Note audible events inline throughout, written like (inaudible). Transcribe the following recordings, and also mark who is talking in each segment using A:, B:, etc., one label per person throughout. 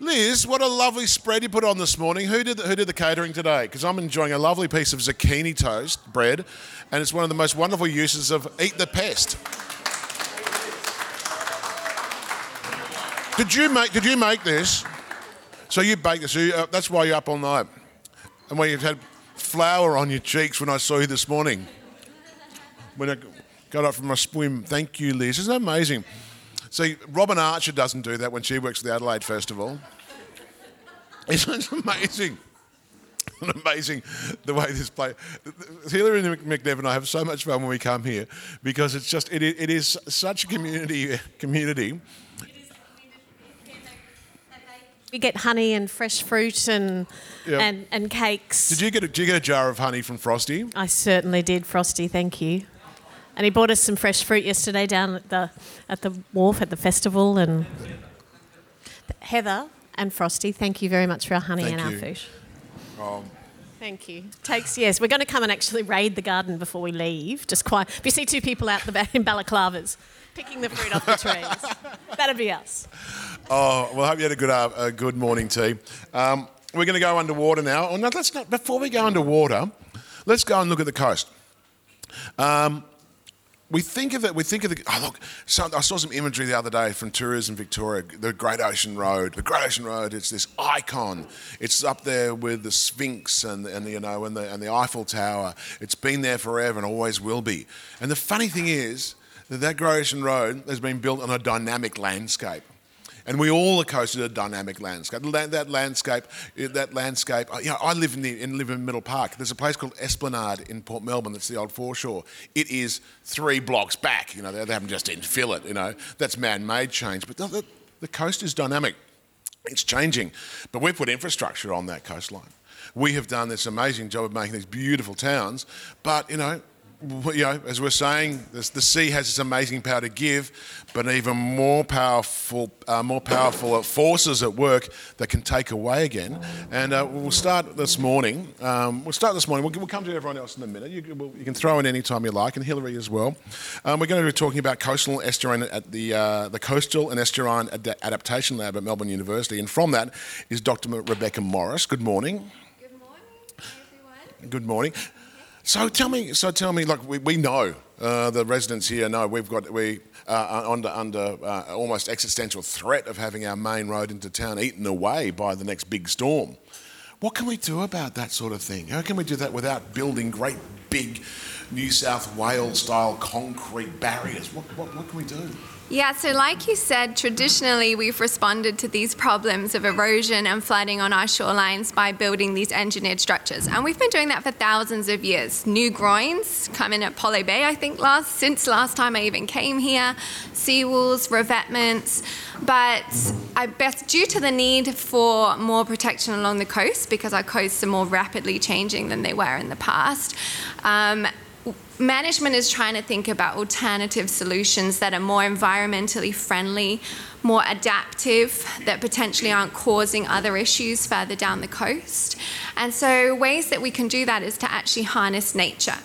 A: Liz, what a lovely spread you put on this morning. Who did the, who did the catering today? Because I'm enjoying a lovely piece of zucchini toast bread, and it's one of the most wonderful uses of eat the pest. Did you make Did you make this? So you baked this. So you, uh, that's why you're up all night, and why you've had flour on your cheeks when I saw you this morning. When I got up from my swim. Thank you, Liz. Isn't that amazing? See, Robyn Archer doesn't do that when she works at the Adelaide Festival. Isn't it amazing? amazing the way this play. Hilary and McNev and I have so much fun when we come here because it's just it, it is such a community community.
B: We get honey and fresh fruit and
A: Yep.
B: and, and cakes.
A: Did you get a, did you get a jar of honey from Frosty?
B: I certainly did, Frosty. Thank you. And he bought us some fresh fruit yesterday down at the at the wharf at the festival. And Heather and Frosty, thank you very much for our honey
A: Thank
B: and
A: you.
B: our fruit.
A: Oh,
B: Thank you. Takes yes. We're going to come and actually raid the garden before we leave. Just quiet. If you see two people out the back in balaclavas picking the fruit off the trees, (laughs) that'd be us.
A: oh well, I hope you had a good uh, a good morning tea. Um, we're going to go underwater now. Oh, no, let's not. Before we go underwater, let's go and look at the coast. Um, we think of it. We think of the. Oh look, I saw some imagery the other day from Tourism Victoria. The Great Ocean Road. The Great Ocean Road. It's this icon. It's up there with the Sphinx and, and you know and the and the Eiffel Tower. It's been there forever and always will be. And the funny thing is that that Great Ocean Road has been built on a dynamic landscape. And we all are coasted a dynamic landscape. That, landscape, that landscape. uh, You know, I live in the in live in Middle Park. There's a place called Esplanade in Port Melbourne. That's the old foreshore. It is three blocks back. You know, they, they haven't just infill it. You know, that's man-made change. But the, the, coast is dynamic. It's changing. But we've put infrastructure on that coastline. We have done this amazing job of making these beautiful towns. But you know, you know, as we're saying, this, the sea has this amazing power to give, but even more powerful, uh, more powerful forces at work that can take away again. And uh, we'll start this morning. Um, we'll start this morning. We'll, we'll come to everyone else in a minute. You, can- we'll- you can throw in any time you like, and Hillary as well. Um, we're going to be talking about coastal and estuarine at the uh, the Coastal and Estuarine Ad- Adaptation Lab at Melbourne University. And from that is Dr. Rebecca Morris. Good morning.
C: Good morning, everyone.
A: Good morning. So tell me, so tell me, like we, we know uh, the residents here know we've got we uh, are under under uh, almost existential threat of having our main road into town eaten away by the next big storm. What can we do about that sort of thing? How can we do that without building great big New South Wales style concrete barriers? What, what, what can we do?
C: Yeah, so like you said, traditionally we've responded to these problems of erosion and flooding on our shorelines by building these engineered structures. And we've been doing that for thousands of years. New groins come in at Apollo Bay, I think, last since last time I even came here, seawalls, revetments. But I guess due to the need for more protection along the coast, because our coasts are more rapidly changing than they were in the past, um, management is trying to think about alternative solutions that are more environmentally friendly, more adaptive, that potentially aren't causing other issues further down the coast. And so, ways that we can do that is to actually harness nature.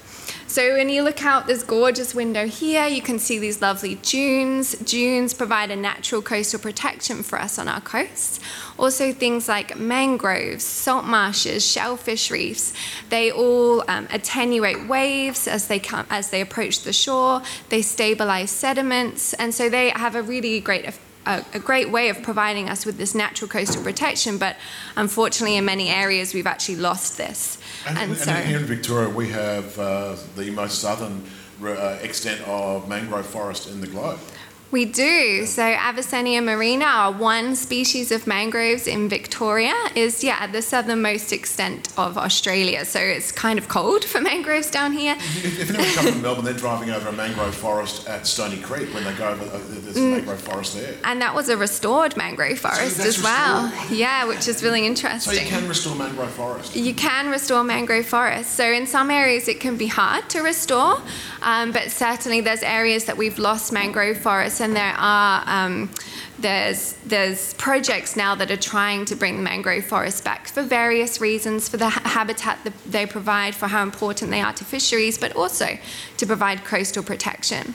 C: So when you look out this gorgeous window here, you can see these lovely dunes. Dunes provide a natural coastal protection for us on our coasts. Also things like mangroves, salt marshes, shellfish reefs. They all um, attenuate waves as they come as they approach the shore. They stabilize sediments, and so they have a really great eff- a, a great way of providing us with this natural coastal protection, but unfortunately, in many areas, we've actually lost this.
A: And, and
C: so,
A: here in Victoria, we have uh, the most southern uh, extent of mangrove forest in the globe.
C: We do. So Avicennia marina, our one species of mangroves in Victoria, is yeah at the southernmost extent of Australia. So it's kind of cold for (laughs) mangroves down here.
A: If, if anyone comes from Melbourne, they're driving over a mangrove forest at Stony Creek when they go over. Uh, there's a mangrove forest there.
C: And that was a restored mangrove forest
A: that's
C: as well.
A: restored?
C: Yeah, which is really interesting.
A: So you can restore mangrove forest.
C: You can restore mangrove forests. So in some areas it can be hard to restore, um, but certainly there's areas that we've lost mangrove and there are um, there's there's projects now that are trying to bring the mangrove forests back for various reasons, for the ha- habitat that they provide, for how important they are to fisheries, but also to provide coastal protection.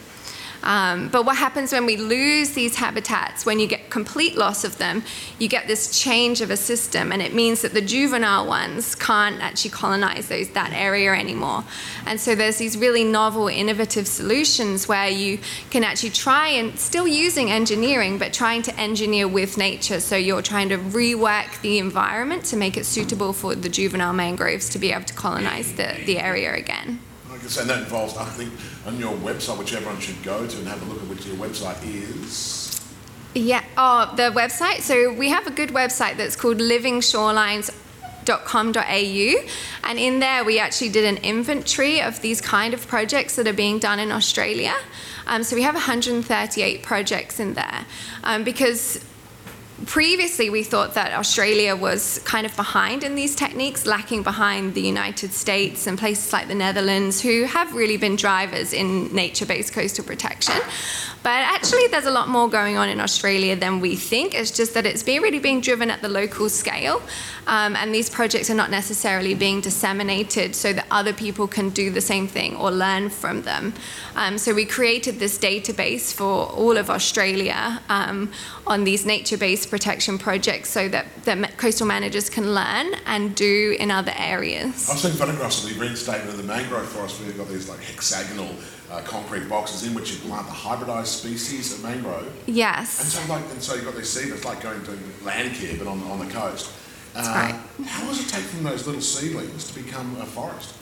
C: Um, but what happens when we lose these habitats, when you get complete loss of them, you get this change of a system, and it means that the juvenile ones can't actually colonize those, that area anymore. And so there's these really novel, innovative solutions where you can actually try and still using engineering, but trying to engineer with nature. So you're trying to rework the environment to make it suitable for the juvenile mangroves to be able to colonize the, the area again.
A: And that involves, I think, on your website, which everyone should go to and have a look at, which your website is.
C: Yeah, oh, the website. So we have a good website that's called living livingshorelines.com.au, and in there we actually did an inventory of these kind of projects that are being done in Australia. Um, so we have 138 projects in there um, because previously we thought that Australia was kind of behind in these techniques, lacking behind the United States and places like the Netherlands, who have really been drivers in nature based coastal protection. But actually, there's a lot more going on in Australia than we think. It's just that it's really being driven at the local scale. Um, and these projects are not necessarily being disseminated so that other people can do the same thing or learn from them. Um, so we created this database for all of Australia um, on these nature based protection projects so that, that coastal managers can learn and do in other areas.
A: I've seen photographs of the reinstatement of the mangrove forest where you've got these like hexagonal uh, concrete boxes in which you plant the hybridized species of mangrove.
C: Yes.
A: And so, like, and so you've got these seedlings, like going to land care, but on, on the coast.
C: That's right.
A: How does it take from those little seedlings to become a forest?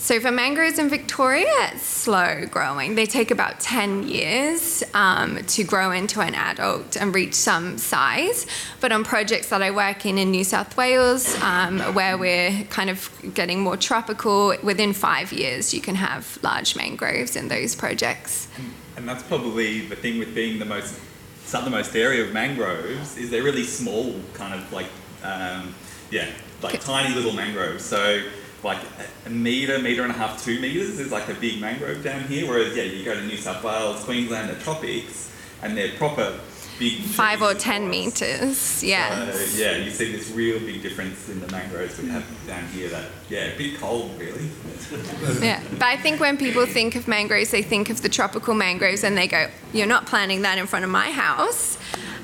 C: So for mangroves in Victoria, it's slow growing. They take about 10 years um, to grow into an adult and reach some size. But on projects that I work in in New South Wales, um, where we're kind of getting more tropical, within five years you can have large mangroves in those projects.
D: And that's probably the thing with being the most southernmost area of mangroves is they're really small, kind of like um, yeah, like tiny little mangroves. So like a metre, metre and a half, two metres is like a big mangrove down here. Whereas, yeah, you go to New South Wales, Queensland, the tropics, and they're proper big.
C: Five or ten metres, yeah.
D: So, yeah, you see this real big difference in the mangroves we have down here. That yeah, a bit cold really. (laughs)
C: yeah, but I think when people think of mangroves, they think of the tropical mangroves, and they go, "You're not planting that in front of my house."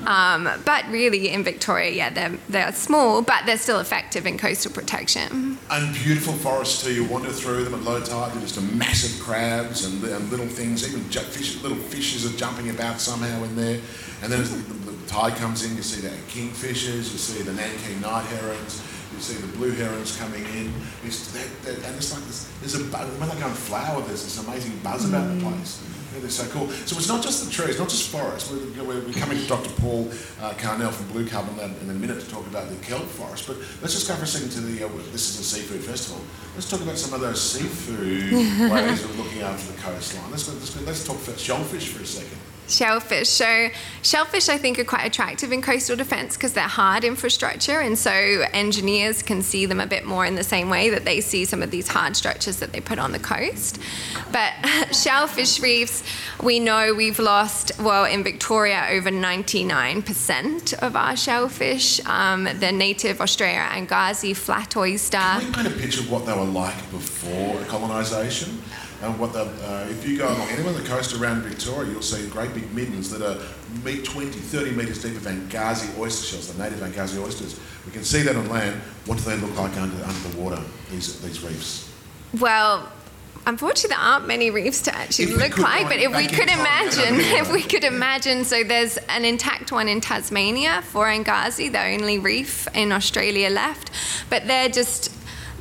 C: Um, but really, in Victoria, yeah, they're, they're small, but they're still effective in coastal protection.
A: And beautiful forests too. You wander through them at low tide. They're just a massive crabs and, and little things. Even fish, little fishes are jumping about somehow in there. And then as the, the, the tide comes in, you see the kingfishers. You see the Nankeen night herons. You see the blue herons coming in. It's, they're, they're, and it's like this, there's a when they go and flower, there's this amazing buzz about the place. They're so cool. So it's not just the trees, not just forests. We're, we're, we're coming to Dr. Paul uh, Carnell from Blue Carbon Lab in a minute to talk about the kelp forest. But let's just go for a second to the. Uh, this is a seafood festival. Let's talk about some of those seafood (laughs) ways of looking after the coastline. Let's, let's, let's talk about shellfish for a second.
C: Shellfish. So, shellfish I think are quite attractive in coastal defence because they're hard infrastructure, and so engineers can see them a bit more in the same way that they see some of these hard structures that they put on the coast. But (laughs) shellfish reefs, we know we've lost, well, in Victoria, over 99% of our shellfish. Um, the native Australia Angasi flat oyster.
A: Can we paint a picture of what they were like before colonisation? And what the, uh, if you go along anywhere on the coast around Victoria, you'll see great big middens that are 20, 30 metres deep of Angasi oyster shells, the native Angasi oysters. We can see that on land. What do they look like under, under the water, these, these reefs?
C: Well, unfortunately there aren't many reefs to actually look like but if we could imagine if we could imagine so there's an intact one in tasmania for angasi the only reef in australia left but they're just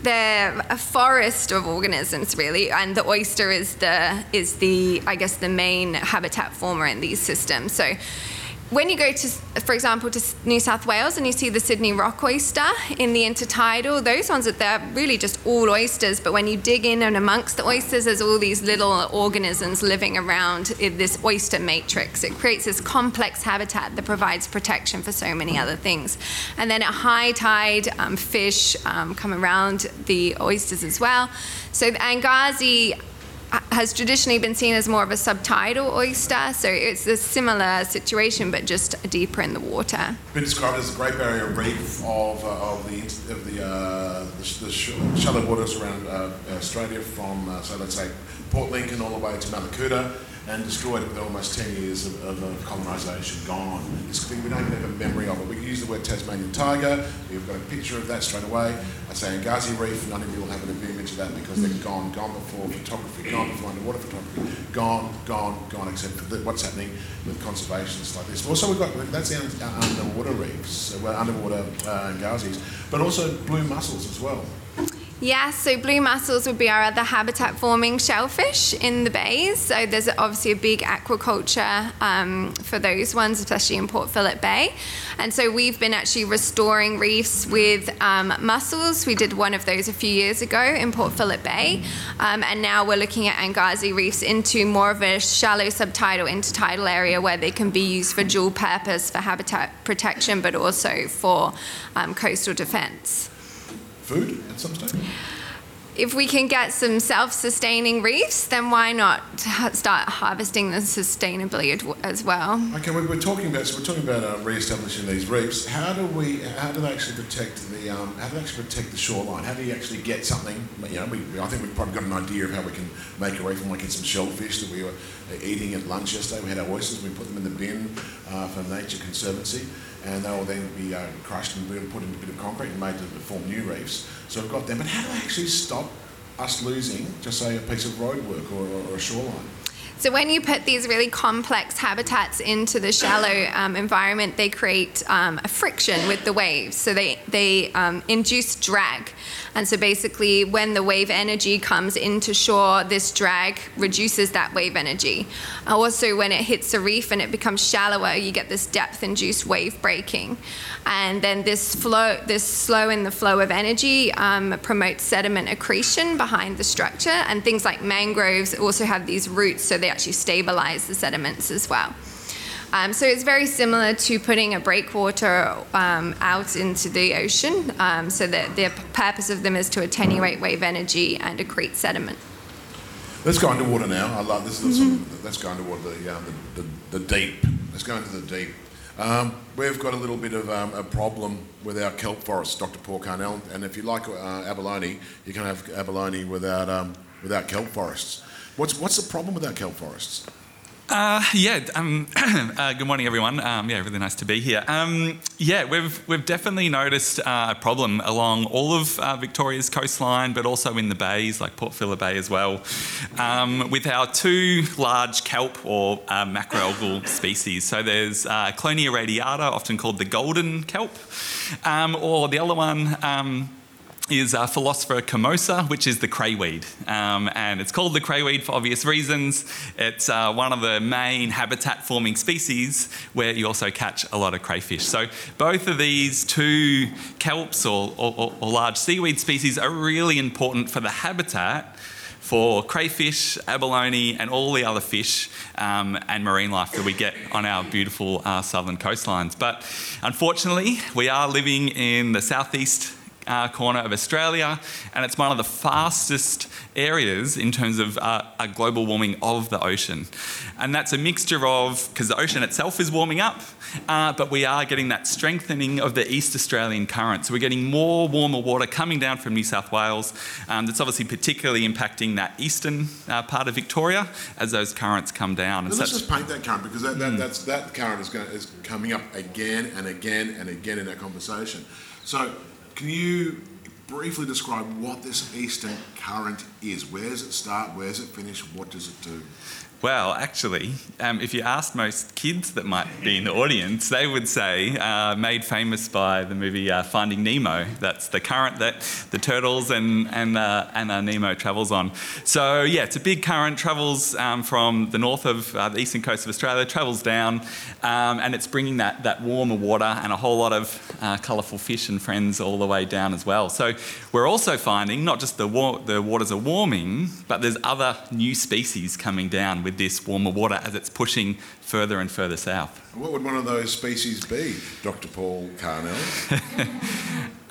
C: they're a forest of organisms really and the oyster is the is the i guess the main habitat former in these systems. So when you go to, for example, to New South Wales and you see the Sydney rock oyster in the intertidal, those ones that they're really just all oysters. But when you dig in and amongst the oysters, there's all these little organisms living around this oyster matrix. It creates this complex habitat that provides protection for so many other things. And then at high tide, um, fish um, come around the oysters as well. So the Angasi has traditionally been seen as more of a subtidal oyster, so it's a similar situation but just deeper in the water.
A: Been described as the Great Barrier Reef of, uh, of the of the, uh, the, the shallow waters around uh, Australia, from uh, so let's say Port Lincoln all the way to Mallacoota, and destroyed with almost 10 years of, of, colonisation gone. This thing, we don't even have a memory of it. We use the word Tasmanian tiger, we've got a picture of that straight away. I say Angasi Reef, none of you will have an image of that because they're gone, gone before photography, gone before underwater photography, gone, gone, gone, except for the, what's happening with conservationists like this. Also, we've got, that's the underwater reefs, so underwater uh, but also blue mussels as well.
C: Yeah, so blue mussels would be our other habitat forming shellfish in the bays. So there's obviously a big aquaculture um, for those ones, especially in Port Phillip Bay. And so we've been actually restoring reefs with um, mussels. We did one of those a few years ago in Port Phillip Bay. Um, and now we're looking at Angasi reefs into more of a shallow subtidal intertidal area where they can be used for dual purpose for habitat protection, but also for um, coastal defence
A: food at some stage?
C: If we can get some self sustaining reefs, then why not start harvesting them sustainably as well?
A: Okay, we're talking about so we're talking about uh, re-establishing these reefs. How do we? How do they actually protect the? Um, how do they actually protect the shoreline? How do you actually get something? You know, we, I think we've probably got an idea of how we can make a reef. And we get some shellfish that we were eating at lunch yesterday. We had our oysters. We put them in the bin uh, for Nature Conservancy and they will then be uh, crushed and put into a bit of concrete and made to form new reefs. So we've got them. But how do they actually stop us losing, just say, a piece of roadwork or, or a shoreline?
C: So when you put these really complex habitats into the shallow um, environment, they create um, a friction with the waves. So they, they um, induce drag. And so basically, when the wave energy comes into shore, this drag reduces that wave energy. Also, when it hits a reef and it becomes shallower, you get this depth-induced wave breaking. And then this flow, this slow in the flow of energy um, promotes sediment accretion behind the structure. And things like mangroves also have these roots, so they actually stabilize the sediments as well. Um, so it's very similar to putting a breakwater um, out into the ocean. Um, so that the purpose of them is to attenuate wave energy and accrete sediment.
A: Let's go underwater now. I love this. Mm-hmm. let's go underwater the, uh, the, the, the, deep. Let's go into the deep. Um, we've got a little bit of um, a problem with our kelp forests, Dr. Paul Carnell. And if you like uh, abalone, you can have abalone without, um, without kelp forests. What's, what's the problem with our kelp forests?
E: Uh, yeah. Um, (clears throat) uh, good morning, everyone. Um, yeah, really nice to be here. Um, yeah, we've we've definitely noticed uh, a problem along all of uh, Victoria's coastline, but also in the bays like Port Phillip Bay as well, um, with our two large kelp or uh, macroalgal (laughs) species. So there's uh, Ecklonia radiata, often called the golden kelp, um, or the other one um, is uh, Phyllospora comosa, which is the crayweed. Um, and it's called the crayweed for obvious reasons. It's uh, one of the main habitat forming species where you also catch a lot of crayfish. So both of these two kelps or, or, or large seaweed species are really important for the habitat for crayfish, abalone, and all the other fish um, and marine life that we get on our beautiful uh, southern coastlines. But unfortunately, we are living in the southeast uh, corner of Australia, and it's one of the fastest areas in terms of uh, a global warming of the ocean. And that's a mixture of, because the ocean itself is warming up, uh, but we are getting that strengthening of the East Australian current. So we're getting more warmer water coming down from New South Wales. Um, that's obviously particularly impacting that eastern uh, part of Victoria as those currents come down.
A: And let's just paint that current because that, that, mm. that current is, going, is coming up again and again and again in our conversation. So can you briefly describe what this eastern current is? Where does it start? Where does it finish? What does it do?
E: Well, actually, um, if you asked most kids that might be in the audience, they would say, uh, made famous by the movie uh, Finding Nemo. That's the current that the turtles and and uh, and uh, Nemo travels on. So yeah, it's a big current. Travels um, from the north of uh, the eastern coast of Australia, travels down, um, and it's bringing that that warmer water and a whole lot of uh, colourful fish and friends all the way down as well. So we're also finding not just the the waters are warming, but there's other new species coming down with this warmer water as it's pushing further and further south.
A: What would one of those species be, Dr. Paul Carnell?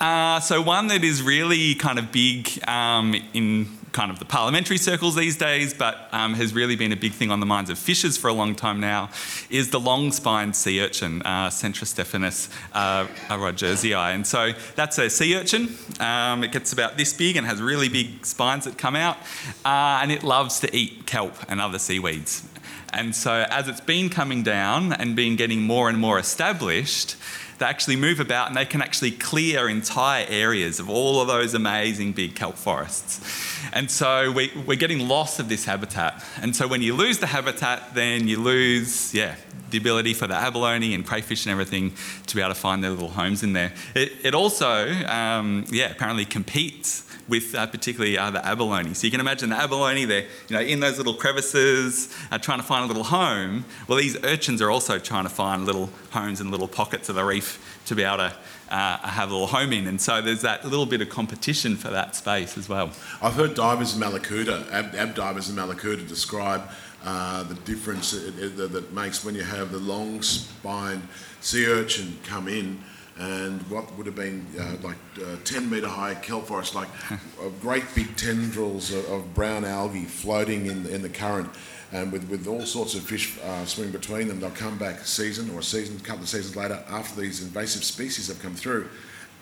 A: (laughs)
E: uh, so, one that is really kind of big um, in kind of the parliamentary circles these days, but um, has really been a big thing on the minds of fishers for a long time now, is the long-spined sea urchin, uh, Centrostephanus uh, rodgersii. And so that's a sea urchin. Um, it gets about this big and has really big spines that come out, uh, and it loves to eat kelp and other seaweeds. And so, as it's been coming down and been getting more and more established, they actually move about and they can actually clear entire areas of all of those amazing big kelp forests. And so we, we're getting loss of this habitat. And so when you lose the habitat, then you lose, yeah, the ability for the abalone and crayfish and everything to be able to find their little homes in there. It, it also, um, yeah, apparently competes with uh, particularly uh, the abalone. So you can imagine the abalone, they're you know, in those little crevices, uh, trying to find a little home. Well, these urchins are also trying to find little homes and little pockets of the reef to be able to uh, have a little home in. And so there's that little bit of competition for that space as well.
A: I've heard divers in Mallacoota, ab, ab divers in Mallacoota describe uh, the difference it, that makes when you have the long spined sea urchin come in and what would have been uh, like uh, 10 metre high kelp forest, like (laughs) great big tendrils of, of, brown algae floating in, in the current. And with, with all sorts of fish uh, swimming between them, they'll come back a season or a season, a couple of seasons later after these invasive species have come through,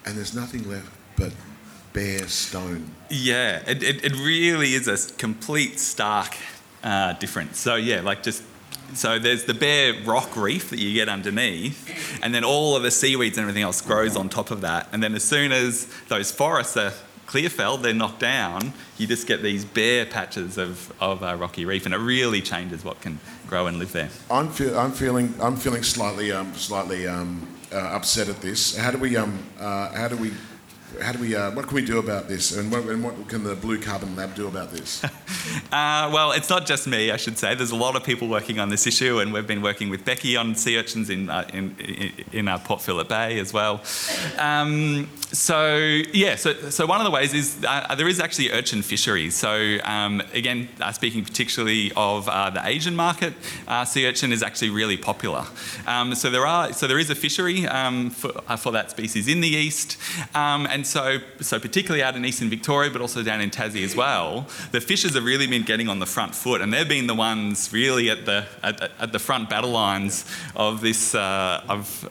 A: and there's nothing left but bare stone.
E: Yeah, it, it, it really is a complete stark uh, difference. So, yeah, like just so there's the bare rock reef that you get underneath, and then all of the seaweeds and everything else grows on top of that. And then as soon as those forests are clear felled, they're knocked down, you just get these bare patches of, of uh, rocky reef, and it really changes what can grow and live there.
A: I'm, I'm feeling I'm feeling slightly um, slightly um, uh, upset at this. How do we um, uh, how do we how do we, uh, what can we do about this? And what, and what, can the Blue Carbon Lab do about this? (laughs)
E: uh, well, it's not just me, I should say. There's a lot of people working on this issue, and we've been working with Becky on sea urchins in, uh, in, in, our Port Phillip Bay as well. Um, so, yeah, so, so one of the ways is uh, there is actually urchin fisheries. So, um, again, uh, speaking particularly of uh, the Asian market, sea urchin is actually really popular. Um, so, there are, so there is a fishery um, for, for that species in the east, um, and and so, so particularly out in eastern Victoria, but also down in Tassie as well, the fishers have really been getting on the front foot, and they've been the ones really at the at, at the front battle lines of this uh, of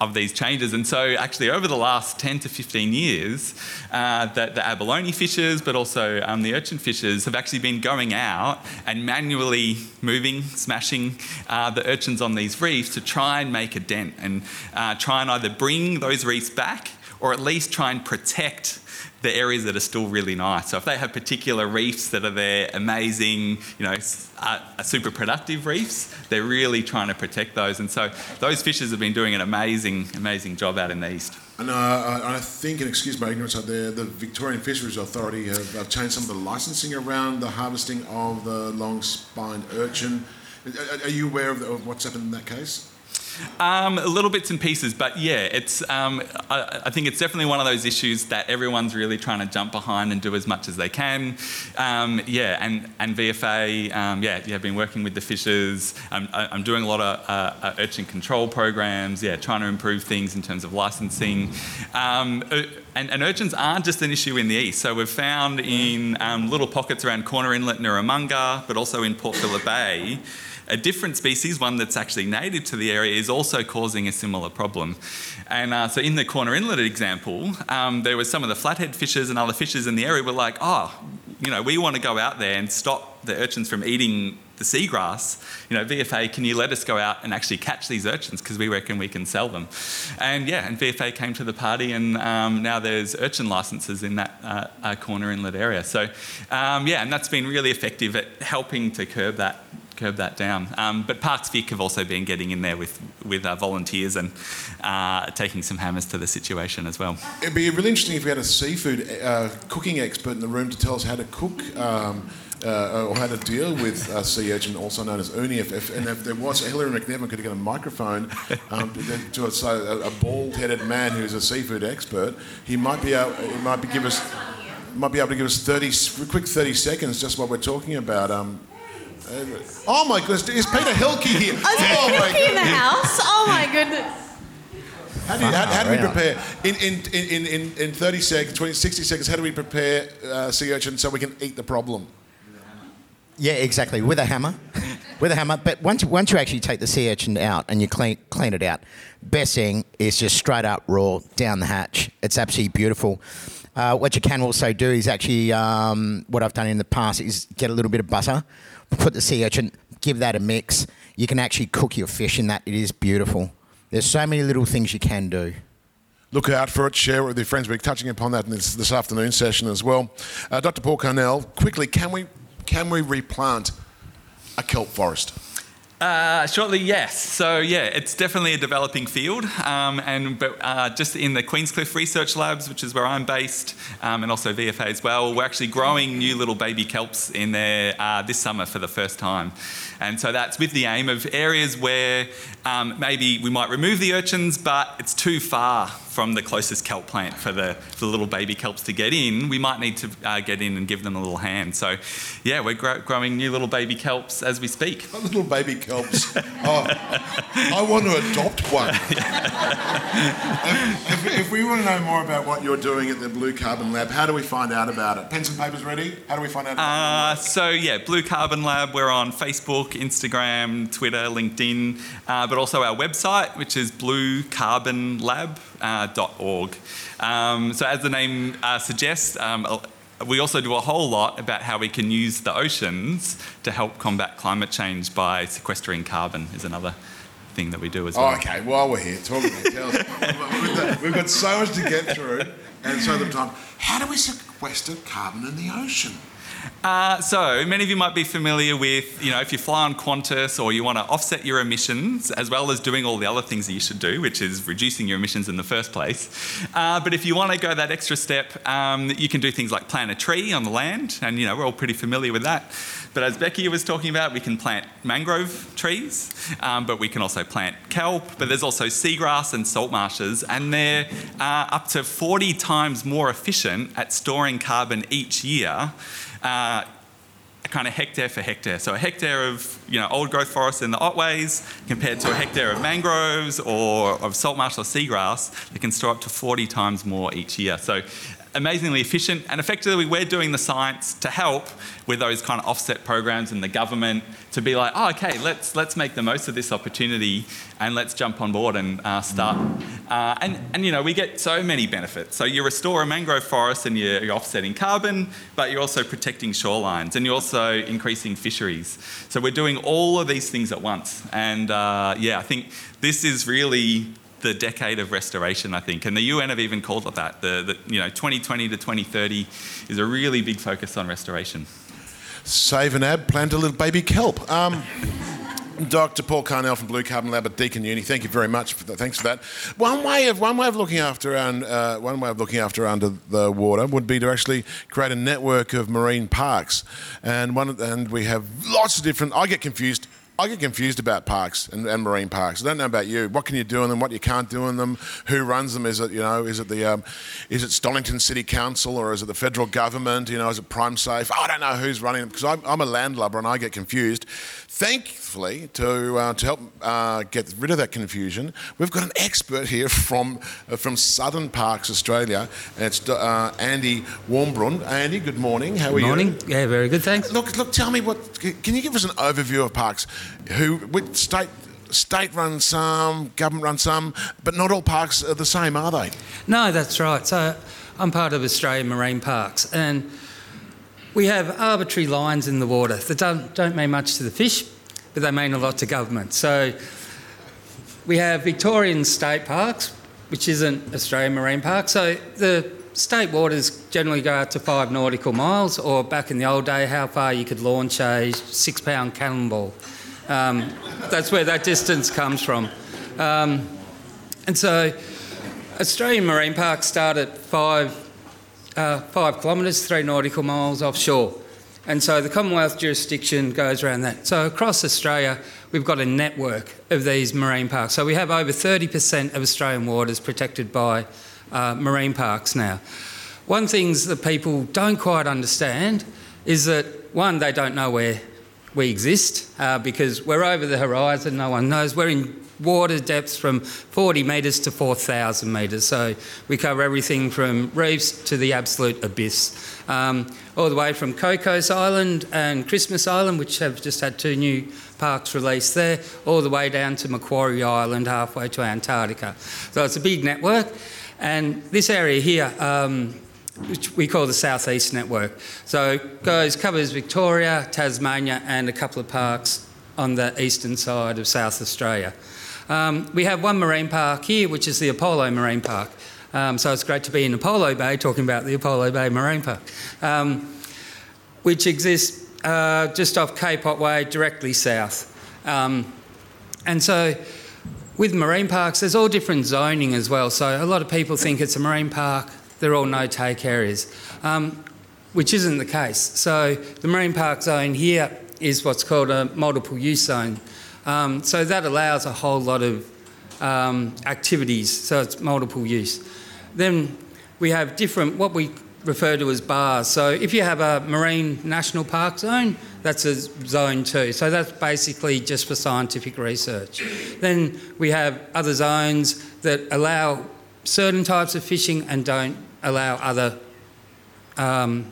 E: of these changes. And so, actually, over the last 10 to 15 years, uh, the, the, abalone fishers, but also um, the urchin fishers, have actually been going out and manually moving, smashing uh, the urchins on these reefs to try and make a dent and uh, try and either bring those reefs back or at least try and protect the areas that are still really nice. So if they have particular reefs that are there, amazing, you know, uh, super productive reefs, they're really trying to protect those. And so those fishers have been doing an amazing, amazing job out in the east.
A: And uh, I think, and excuse my ignorance out there, the Victorian Fisheries Authority have, have changed some of the licensing around the harvesting of the long-spined urchin. Are you aware of what's happened in that case?
E: Um, little bits and pieces, but yeah, it's. Um, I, I, think it's definitely one of those issues that everyone's really trying to jump behind and do as much as they can. Um, yeah, and and VFA, um, yeah, yeah, been working with the fishers. I'm, I'm doing a lot of uh, uh, urchin control programs. Yeah, trying to improve things in terms of licensing. Um, uh, and, and, urchins aren't just an issue in the east. So we've found in um, little pockets around Corner Inlet, Nooramunga, but also in Port Phillip Bay. A different species, one that's actually native to the area, is also causing a similar problem. And uh, so, in the Corner Inlet example, um, there were some of the flathead fishers and other fishers in the area were like, oh, you know, we want to go out there and stop the urchins from eating the seagrass, you know, VFA, can you let us go out and actually catch these urchins because we reckon we can sell them? And yeah, and VFA came to the party, and um, now there's urchin licenses in that uh, uh, corner inlet area. So um, yeah, and that's been really effective at helping to curb that curb that down. Um, but Parks Vic have also been getting in there with, with uh, volunteers and uh, taking some hammers to the situation as well.
A: It'd be really interesting if we had a seafood uh, cooking expert in the room to tell us how to cook. Um, uh, or how to deal with uh, sea urchin, also known as uni. If, if, and if there was Hillary McNevin could get a microphone um, to, to a, a bald-headed man who's a seafood expert, he might be able, he might be give us might be able to give us 30 quick 30 seconds just what we're talking about. Um, Oh my goodness, is Peter Hilke here? Is
B: oh Hilke in the house? Oh my goodness.
A: How do, you, how, how do we prepare? In, in, in, in, in 30 seconds, 20, 60 seconds, how do we prepare uh, sea urchin so we can eat the problem?
F: Yeah, exactly. With a hammer. With a hammer. But once, once you actually take the sea urchin out and you clean, clean it out, best thing is just straight up raw down the hatch. It's absolutely beautiful. Uh, what you can also do is actually, um, what I've done in the past is get a little bit of butter put the sea urchin give that a mix. You can actually cook your fish in that. It is beautiful. There's so many little things you can do.
A: Look out for it, share it with your friends. We're touching upon that in this, this afternoon session as well. Uh, Dr. Paul Carnell, quickly, can we, can we replant a kelp forest?
E: Uh, shortly, yes. So yeah, it's definitely a developing field, um, and but uh, just in the Queenscliff Research Labs, which is where I'm based, um, and also VFA as well, we're actually growing new little baby kelps in there uh, this summer for the first time, and so that's with the aim of areas where um, maybe we might remove the urchins, but it's too far from the closest kelp plant for the, for the little baby kelps to get in, we might need to uh, get in and give them a little hand. So, yeah, we're gro- growing new little baby kelps as we speak.
A: Little baby kelps. Oh, I want to adopt one. (laughs) if, if, we want to know more about what you're doing at the Blue Carbon Lab, how do we find out about it? Pens and papers ready? How do we find out?
E: Uh, so yeah, Blue Carbon Lab. We're on Facebook, Instagram, Twitter, LinkedIn, uh, but also our website, which is bluecarbonlab.com uh, um, so, as the name uh, suggests, um, we also do a whole lot about how we can use the oceans to help combat climate change by sequestering carbon, is another thing that we do as well.
A: Oh, okay, while we're here, talk about. We've got so much to get through and so little time. How do we sequester carbon in the ocean?
E: Uh, so many of you might be familiar with, you know, if you fly on Qantas or you want to offset your emissions as well as doing all the other things that you should do, which is reducing your emissions in the first place. Uh, but if you want to go that extra step, um, you can do things like plant a tree on the land, and you know we're all pretty familiar with that. But as Becky was talking about, we can plant mangrove trees, um, but we can also plant kelp. But there's also seagrass and salt marshes, and they're uh, up to 40 times more efficient at storing carbon each year uh, kind of hectare for hectare. So a hectare of you know old growth forest in the Otways compared to a hectare of mangroves or of salt marsh or seagrass, they can store up to 40 times more each year. So amazingly efficient and effectively we're doing the science to help with those kind of offset programs and the government to be like oh okay let's let's make the most of this opportunity and let's jump on board and uh, start. Uh, and and you know we get so many benefits. So you restore a mangrove forest and you're, you're offsetting carbon but you're also protecting shorelines and you're also increasing fisheries. So we're doing all of these things at once. And uh, yeah i think this is really the decade of restoration, I think. And the UN have even called it that. The, the, you know, 2020 to 2030 is a really big focus on restoration.
A: Save an ab, plant a little baby kelp. Um, Dr. Paul Carnell from Blue Carbon Lab at Deakin Uni. Thank you very much. For that. Thanks for that. One way of one way of looking after uh, one way of looking after under the water would be to actually create a network of marine parks, and one and we have lots of different. I get confused I get confused about parks and, and, marine parks. I don't know about you. What can you do in them? What you can't do in them? Who runs them? Is it you know? Is it the um, is it Stonnington City Council or is it the federal government? You know, is it Prime Safe? I don't know who's running them because I'm, I'm, a landlubber and I get confused. Thankfully, to uh, to help uh, get rid of that confusion, we've got an expert here from uh, from Southern Parks Australia. And it's uh, Andy Warmbrun. Andy, good morning. How
G: good
A: are
G: morning.
A: you?
G: Morning. Yeah, very good. Thanks.
A: Look, look. Tell me what. Can you give us an overview of parks? Who with state state run some, government run some, but not all parks are the same, are they?
G: No, that's right. So I'm part of Australian Marine Parks, and we have arbitrary lines in the water that don't, don't mean much to the fish, but they mean a lot to government. So we have Victorian state parks, which isn't Australian Marine Park. So the state waters generally go out to five nautical miles, or back in the old day, how far you could launch a six pound cannonball. Um, that's where that distance comes from. Um, and so Australian Marine Park start at five, uh, five kilometres, three nautical miles offshore. And so the Commonwealth jurisdiction goes around that. So across Australia, we've got a network of these marine parks. So we have over 30% of Australian waters protected by uh, marine parks now. One thing that people don't quite understand is that, one, they don't know where we exist uh, because we're over the horizon, no one knows. We're in water depths from 40 metres to 4,000 metres, so we cover everything from reefs to the absolute abyss. Um, all the way from Cocos Island and Christmas Island, which have just had two new parks released there, all the way down to Macquarie Island, halfway to Antarctica. So it's a big network, and this area here. Um, which we call the Southeast Network. So it goes, covers Victoria, Tasmania, and a couple of parks on the eastern side of South Australia. Um, we have one marine park here, which is the Apollo Marine Park. Um, so it's great to be in Apollo Bay talking about the Apollo Bay Marine Park, um, which exists uh, just off Cape Otway, directly south. Um, and so with marine parks, there's all different zoning as well. So a lot of people think it's a marine park, they're all no take areas, um, which isn't the case. So the marine park zone here is what's called a multiple use zone. Um, so that allows a whole lot of um, activities, so it's multiple use. Then we have different, what we refer to as bars. So if you have a marine national park zone, that's a zone two. So that's basically just for scientific research. Then we have other zones that allow certain types of fishing and don't allow other um,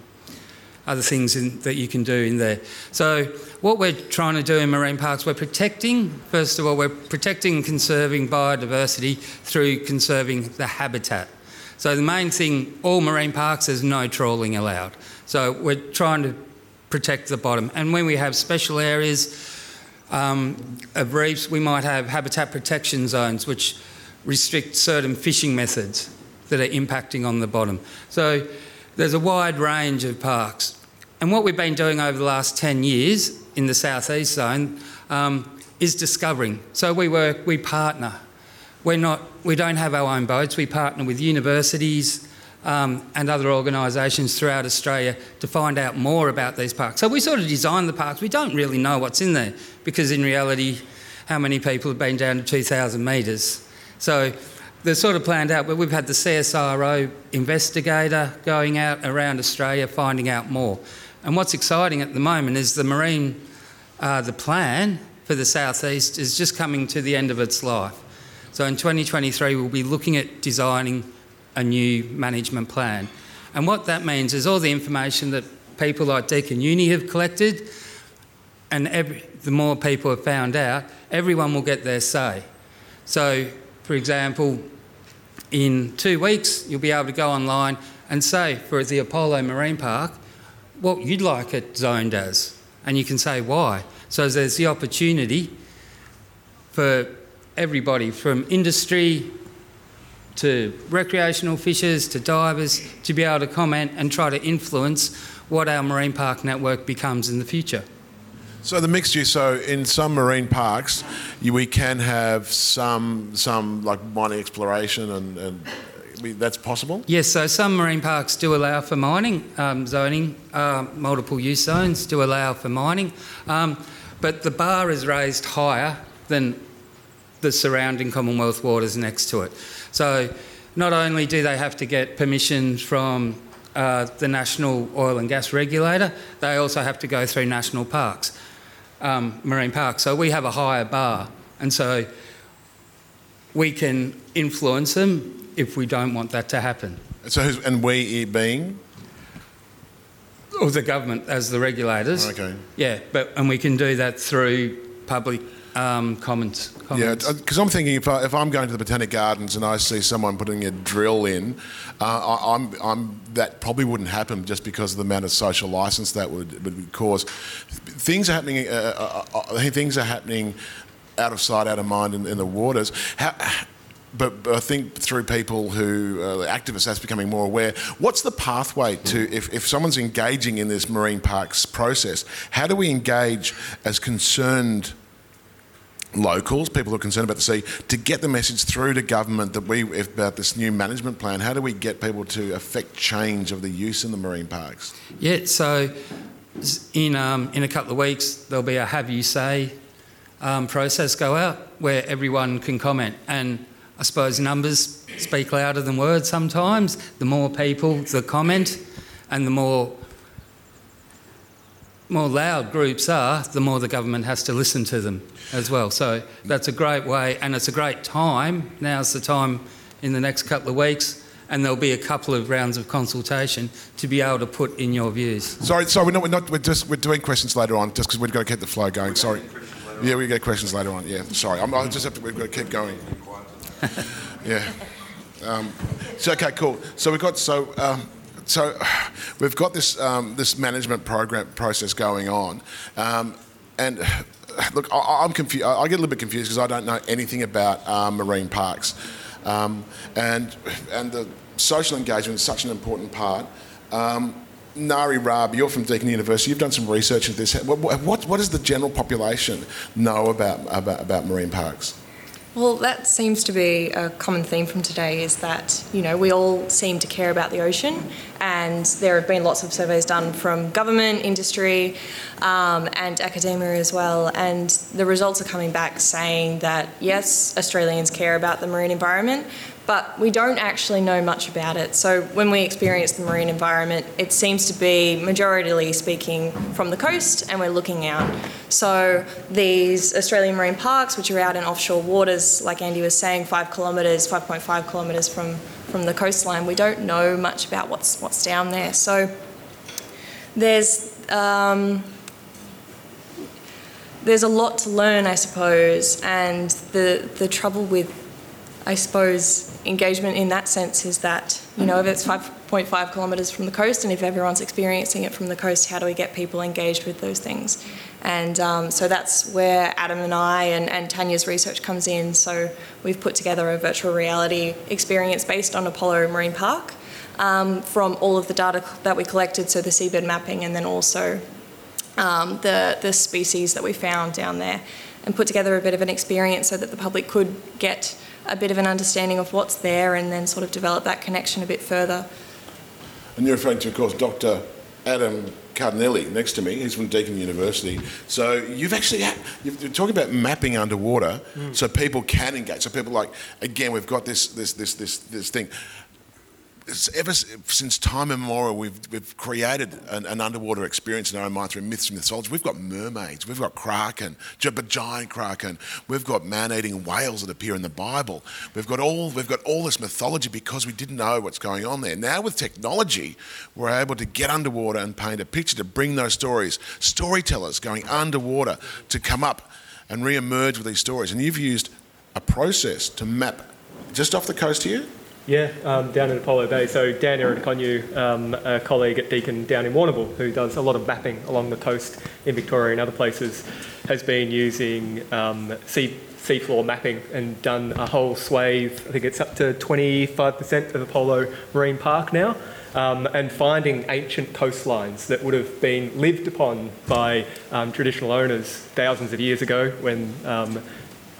G: other things in, that you can do in there. So what we're trying to do in marine parks, we're protecting, first of all, we're protecting and conserving biodiversity through conserving the habitat. So the main thing, all marine parks, there's no trawling allowed. So we're trying to protect the bottom. And when we have special areas um, of reefs, we might have habitat protection zones which restrict certain fishing methods that are impacting on the bottom. So there's a wide range of parks. And what we've been doing over the last 10 years in the southeast zone um, is discovering. So we work, we partner. We're not, we don't have our own boats. We partner with universities um, and other organisations throughout Australia to find out more about these parks. So we sort of design the parks. We don't really know what's in there because in reality, how many people have been down to 2,000 metres? So they're sort of planned out, but we've had the CSIRO investigator going out around Australia finding out more. And what's exciting at the moment is the marine, uh, the plan for the southeast is just coming to the end of its life. So in 2023, we'll be looking at designing a new management plan. And what that means is all the information that people like Deakin Uni have collected, and every, the more people have found out, everyone will get their say. So, for example, in two weeks, you'll be able to go online and say for the Apollo Marine Park, what you'd like it zoned as, and you can say why. So there's the opportunity for everybody from industry to recreational fishers to divers to be able to comment and try to influence what our marine park network becomes in the future.
A: So the mixed use. So in some marine parks, you, we can have some some like mining exploration and, and that's possible?
G: Yes, so some marine parks do allow for mining, um, zoning, uh, multiple use zones do allow for mining, um, but the bar is raised higher than the surrounding Commonwealth waters next to it. So not only do they have to get permission from uh, the National Oil and Gas Regulator, they also have to go through national parks, um, marine Park. So we have a higher bar, and so we can influence them if we don't want that to happen.
A: So, and we being?
G: Or the government as the regulators.
A: Okay.
G: Yeah, but and we can do that through public um, comments, comments.
A: Yeah, because I'm thinking if, I, if I'm going to the Botanic Gardens and I see someone putting a drill in, uh, I, am I'm, I'm that probably wouldn't happen just because of the amount of social license that would, would cause. Things are happening. Uh, uh, uh, things are happening out of sight, out of mind in, in the waters. How, but, but, I think through people who uh, activists, that's becoming more aware. What's the pathway to if, if someone's engaging in this marine parks process? How do we engage as concerned locals, people who are concerned about the sea, to get the message through to government that we about this new management plan? How do we get people to affect change of the use in the marine parks?
G: Yeah, so in um, in a couple of weeks there'll be a have you say um, process go out where everyone can comment and I suppose numbers speak louder than words sometimes. The more people that comment and the more more loud groups are, the more the government has to listen to them as well. So that's a great way, and it's a great time. Now's the time in the next couple of weeks, and there'll be a couple of rounds of consultation to be able to put in your views.
A: Sorry, sorry, we're not, we're not, we're just, we're doing questions later on, just because we've got to keep the flow going. Sorry. Yeah, we get questions later on. Yeah, sorry. I'm, I just have to, we've got to keep going. (laughs) yeah. Um, so okay, cool. So we've got so um, so (sighs) we've got this um, this management program process going on, um, and (sighs) look, I, I'm confused. I get a little bit confused because I don't know anything about uh, marine parks, um, and and the social engagement is such an important part. Um, Nari Raab, you're from Deakin University. You've done some research into this. What, what, what does the general population know about, about, about marine parks?
H: Well, that seems to be a common theme from today is that, you know, we all seem to care about the ocean, and there have been lots of surveys done from government, industry, um, and academia as well. And the results are coming back saying that, yes, Australians care about the marine environment, but we don't actually know much about it. So when we experience the marine environment, it seems to be majoritarily speaking from the coast, and we're looking out. So these Australian marine parks, which are out in offshore waters, like Andy was saying, five kilometres, 5.5 kilometres from from the coastline, we don't know much about what's what's down there. So there's um, there's a lot to learn, I suppose, and the the trouble with I suppose engagement in that sense is that, you know, if it's 5.5 kilometres from the coast and if everyone's experiencing it from the coast, how do we get people engaged with those things? And um, so that's where Adam and I and, and Tanya's research comes in. So we've put together a virtual reality experience based on Apollo Marine Park um, from all of the data that we collected, so the seabed mapping and then also um, the, the species that we found down there, and put together a bit of an experience so that the public could get a bit of an understanding of what's there and then sort of develop that connection a bit further.
A: And you're referring to, of course, Dr. Adam Cardilini next to me. He's from Deakin University. So you've actually had, you're talking about mapping underwater, mm. so people can engage. So people like again, we've got this this this this this thing ever since time immemorial, we've, we've created an, an, underwater experience in our own mind through myths and mythology. We've got mermaids, we've got kraken, but giant kraken. We've got man-eating whales that appear in the Bible. We've got all we've got all this mythology because we didn't know what's going on there. Now with technology, we're able to get underwater and paint a picture to bring those stories. Storytellers going underwater to come up and re-emerge with these stories. And you've used a process to map just off the coast here
I: yeah, um, down in Apollo Bay. So Dan Ierodiaconou, um, a colleague at Deakin down in Warrnambool, who does a lot of mapping along the coast in Victoria and other places, has been using um, sea seafloor mapping and done a whole swathe. I think it's up to 25% of Apollo Marine Park now. Um, and finding ancient coastlines that would have been lived upon by um, traditional owners thousands of years ago when, um,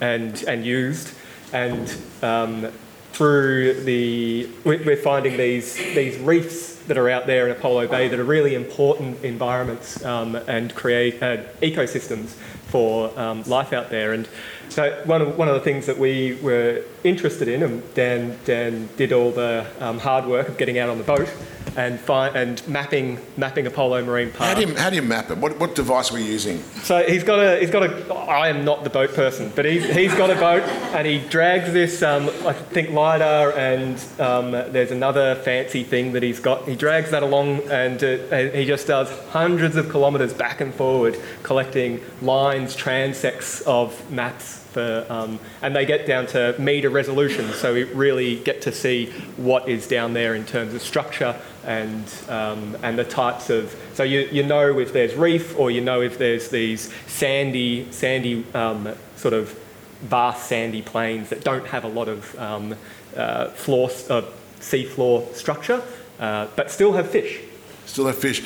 I: and, and used. And um, through the, we're finding these, these reefs that are out there in Apollo Bay that are really important environments um, and create uh, ecosystems for um, life out there. And so one of, one of the things that we were interested in, and Dan, Dan did all the um, hard work of getting out on the boat and, and mapping, mapping Apollo Marine Park.
A: How do you, how do you map it? What, what device were you using?
I: So he's got a, he's got a, I am not the boat person, but he's, he's got a boat and he drags this, um, I think, LiDAR and um, there's another fancy thing that he's got. He drags that along and uh, he just does hundreds of kilometres back and forward collecting lines, transects of maps for, um, and they get down to metre resolution, so we really get to see what is down there in terms of structure and, um, and the types of, so you, you know if there's reef or you know if there's these sandy, sandy um, sort of vast sandy plains that don't have a lot of um, uh, floor, uh, seafloor structure, uh, but still have fish.
A: Still have fish.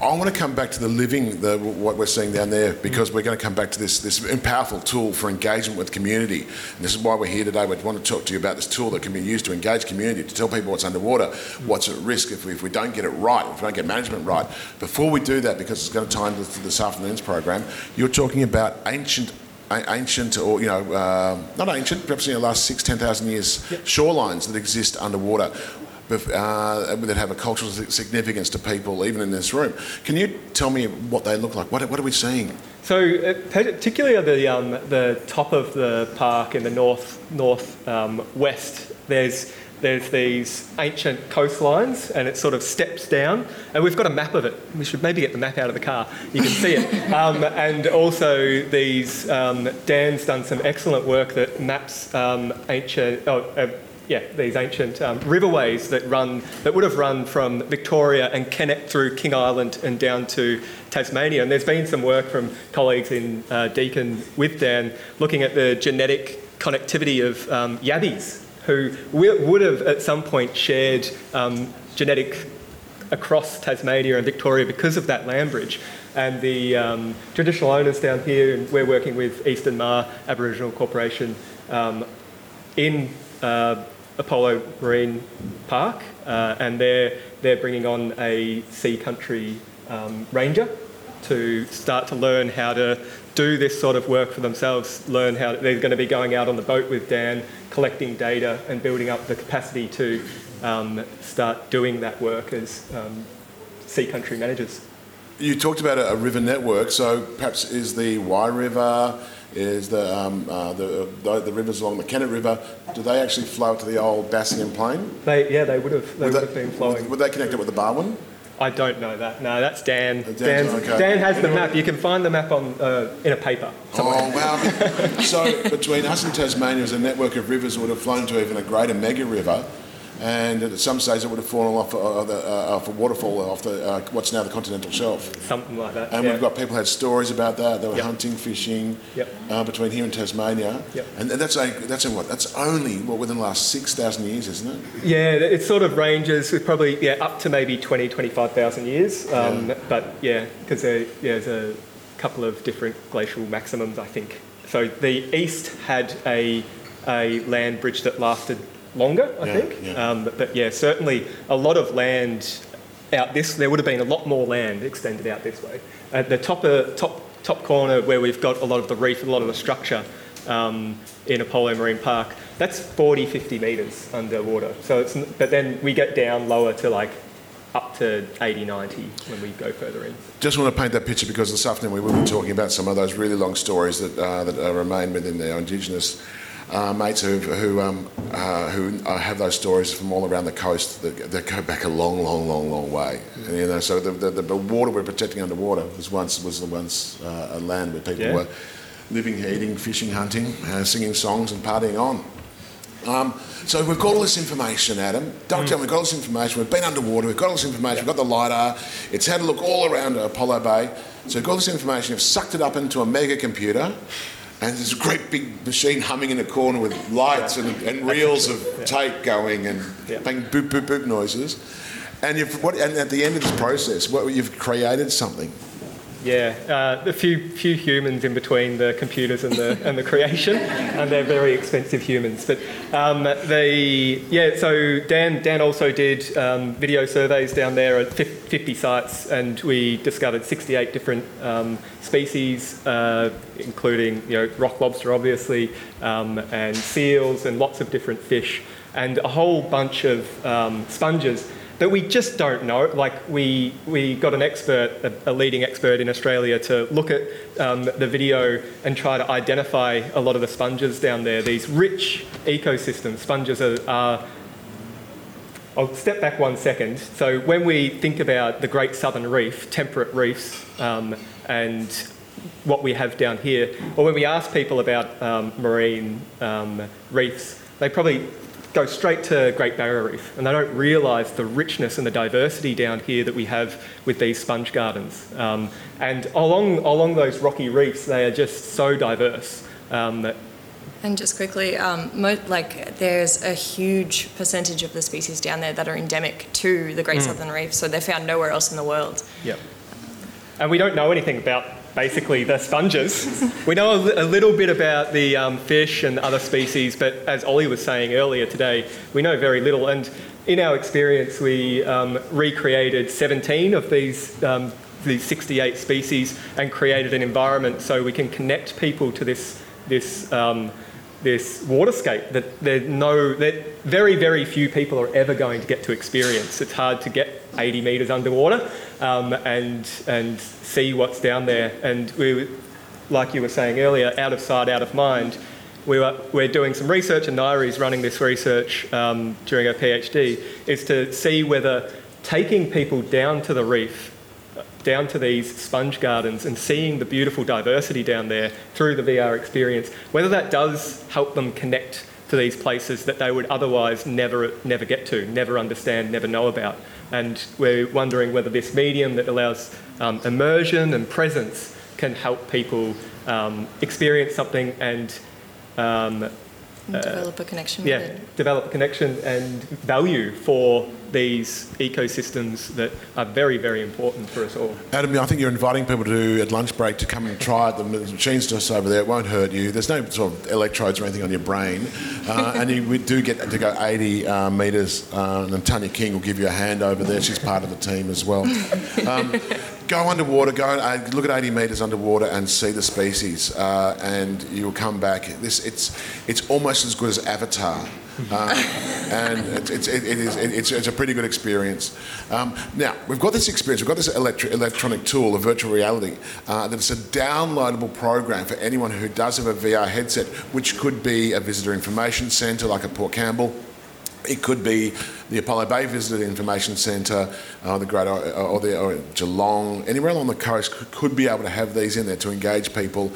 A: I want to come back to the living, the, what we're seeing down there, because we're going to come back to this, this powerful tool for engagement with community. And this is why we're here today. We want to talk to you about this tool that can be used to engage community, to tell people what's underwater, what's at risk if we, if we don't get it right, if we don't get management right. Before we do that, because it's going to tie into this afternoon's program, you're talking about ancient ancient or you know uh, not ancient perhaps in the last six ten thousand years yep. shorelines that exist underwater uh, that have a cultural significance to people, even in this room. Can you tell me what they look like? What, what are we seeing?
I: So, uh, particularly at the, um, the top of the park in the north north um, west, there's there's these ancient coastlines and it sort of steps down and we've got a map of it we should maybe get the map out of the car you can see it (laughs) um, and also these um, dan's done some excellent work that maps um, ancient oh, uh, yeah, these ancient um, riverways that run that would have run from Victoria and connect through King Island and down to Tasmania. And there's been some work from colleagues in uh, Deakin with Dan looking at the genetic connectivity of um, yabbies who would have at some point shared um, genetic across Tasmania and Victoria because of that land bridge. And the um, traditional owners down here, and we're working with Eastern Maar Aboriginal Corporation um, in uh, Apollo Marine Park, uh, and they're, they're bringing on a sea country um, ranger to start to learn how to do this sort of work for themselves, learn how to, they're going to be going out on the boat with Dan, collecting data and building up the capacity to um, start doing that work as um, sea country managers.
A: You talked about a, a, river network, so perhaps is the Wye River, is the, um, uh, the, the, the, rivers along the Kennet River, do they actually flow to the old Bassian Plain?
I: They, yeah, they would have, they would, would have been flowing.
A: Would they connect it with the Barwon?
I: I don't know that. No, that's Dan. Dan, okay. Dan has the map. You can find the map on uh, in a paper. Somewhere.
A: Oh wow! so between us and Tasmania, there's a network of rivers that would have flown to even a greater mega river and at some stage it would have fallen off, uh, the, uh, off a waterfall off the, uh, what's now the continental shelf.
I: Something like that.
A: And
I: yeah.
A: we've got people had stories about that. They were
I: yep.
A: hunting, fishing
I: yep.
A: uh, between here and Tasmania.
I: Yep.
A: And that's a, that's in what? That's only what within the last six thousand years, isn't it?
I: Yeah, it sort of ranges with probably yeah up to maybe 20, 25,000 years. Um, yeah. But yeah, because there, yeah, there's a couple of different glacial maximums, I think. So the east had a a land bridge that lasted longer, I
A: yeah,
I: think.
A: Yeah.
I: Um, but, but, yeah, certainly a lot of land out this, there would have been a lot more land extended out this way. At the top, uh, top, top corner where we've got a lot of the reef, a lot of the structure um, in Apollo Marine Park, that's 40, 50 metres underwater. So it's, but then we get down lower to like up to 80, 90 when we go further in.
A: Just want to paint that picture because this afternoon we will be talking about some of those really long stories that, uh, that uh, remain within the Indigenous uh, mates who who um, uh, who uh, have those stories from all around the coast that, that, go back a long, long, long, long way. And, you know, so the, the, the, water we're protecting underwater was once was once uh, a land where people
I: yeah.
A: were living, eating, fishing, hunting, uh, singing songs, and partying on. Um, so we've got all this information, Adam. Don't mm. tell me we've got all this information. We've been underwater. We've got all this information. We've got the lidar. It's had a look all around Apollo Bay. So we've got all this information. We've sucked it up into a mega computer and there's a great big machine humming in a corner with lights and, and reels of yeah. tape going and yeah. making boop boop boop noises. And, you've, what, and at the end of this process, what, you've created something.
I: Yeah, uh, a few few humans in between the computers and the (laughs) and the creation, and they're very expensive humans. But um, they, yeah. So Dan Dan also did um, video surveys down there at 50 sites, and we discovered 68 different um, species, uh, including you know rock lobster, obviously, um, and seals, and lots of different fish, and a whole bunch of um, sponges that we just don't know. Like we, we got an expert, a, a leading expert in Australia, to look at um, the video and try to identify a lot of the sponges down there. These rich ecosystems. Sponges are, are I'll step back one second. So when we think about the Great Southern Reef, temperate reefs, um, and what we have down here, or when we ask people about um, marine um, reefs, they probably go straight to Great Barrier Reef and they don't realise the richness and the diversity down here that we have with these sponge gardens. Um, and along, along those rocky reefs, they are just so diverse. Um,
H: and just quickly, um, mo- like there's a huge percentage of the species down there that are endemic to the Great mm. Southern Reef, so they're found nowhere else in the world.
I: Yep. And we don't know anything about basically the sponges. we know a, little bit about the um, fish and other species, but as Ollie was saying earlier today, we know very little. And in our experience, we um, recreated 17 of these. Um, these 68 species and created an environment so we can connect people to this this um, this waterscape that there no that very very few people are ever going to get to experience. It's hard to get 80 metres underwater um, and and see what's down there. And we, like you were saying earlier, out of sight, out of mind. We were, we're doing some research, and Nairi's running this research um, during her PhD, is to see whether taking people down to the reef down to these sponge gardens and seeing the beautiful diversity down there through the VR experience, whether that does help them connect to these places that they would otherwise never, never get to, never understand, never know about. And we're wondering whether this medium that allows um, immersion and presence can help people um, experience something and um,
H: And develop a connection
I: yeah, develop a connection and value for these ecosystems that are very, very important for us all.
A: Adam, I think you're inviting people to at lunch break to come and try it. The machine's just over there. It won't hurt you. There's no sort of electrodes or anything on your brain, uh, (laughs) and you we do get to go 80 uh, metres. Uh, and Tanya King will give you a hand over there. She's part of the team as well. Um, go underwater. Go uh, look at 80 metres underwater and see the species, uh, and you'll come back. This it's it's almost as good as Avatar. Uh, (laughs) and it's, it's, it, it is, it's, it's a pretty good experience. Um, now, we've got this experience, we've got this electri- electronic tool, a virtual reality, uh, that's a downloadable program for anyone who does have a VR headset, which could be a visitor information centre like a Port Campbell. It could be the Apollo Bay Visitor Information Centre, uh, the Great or, or the or Geelong, anywhere along the coast could, could be able to have these in there to engage people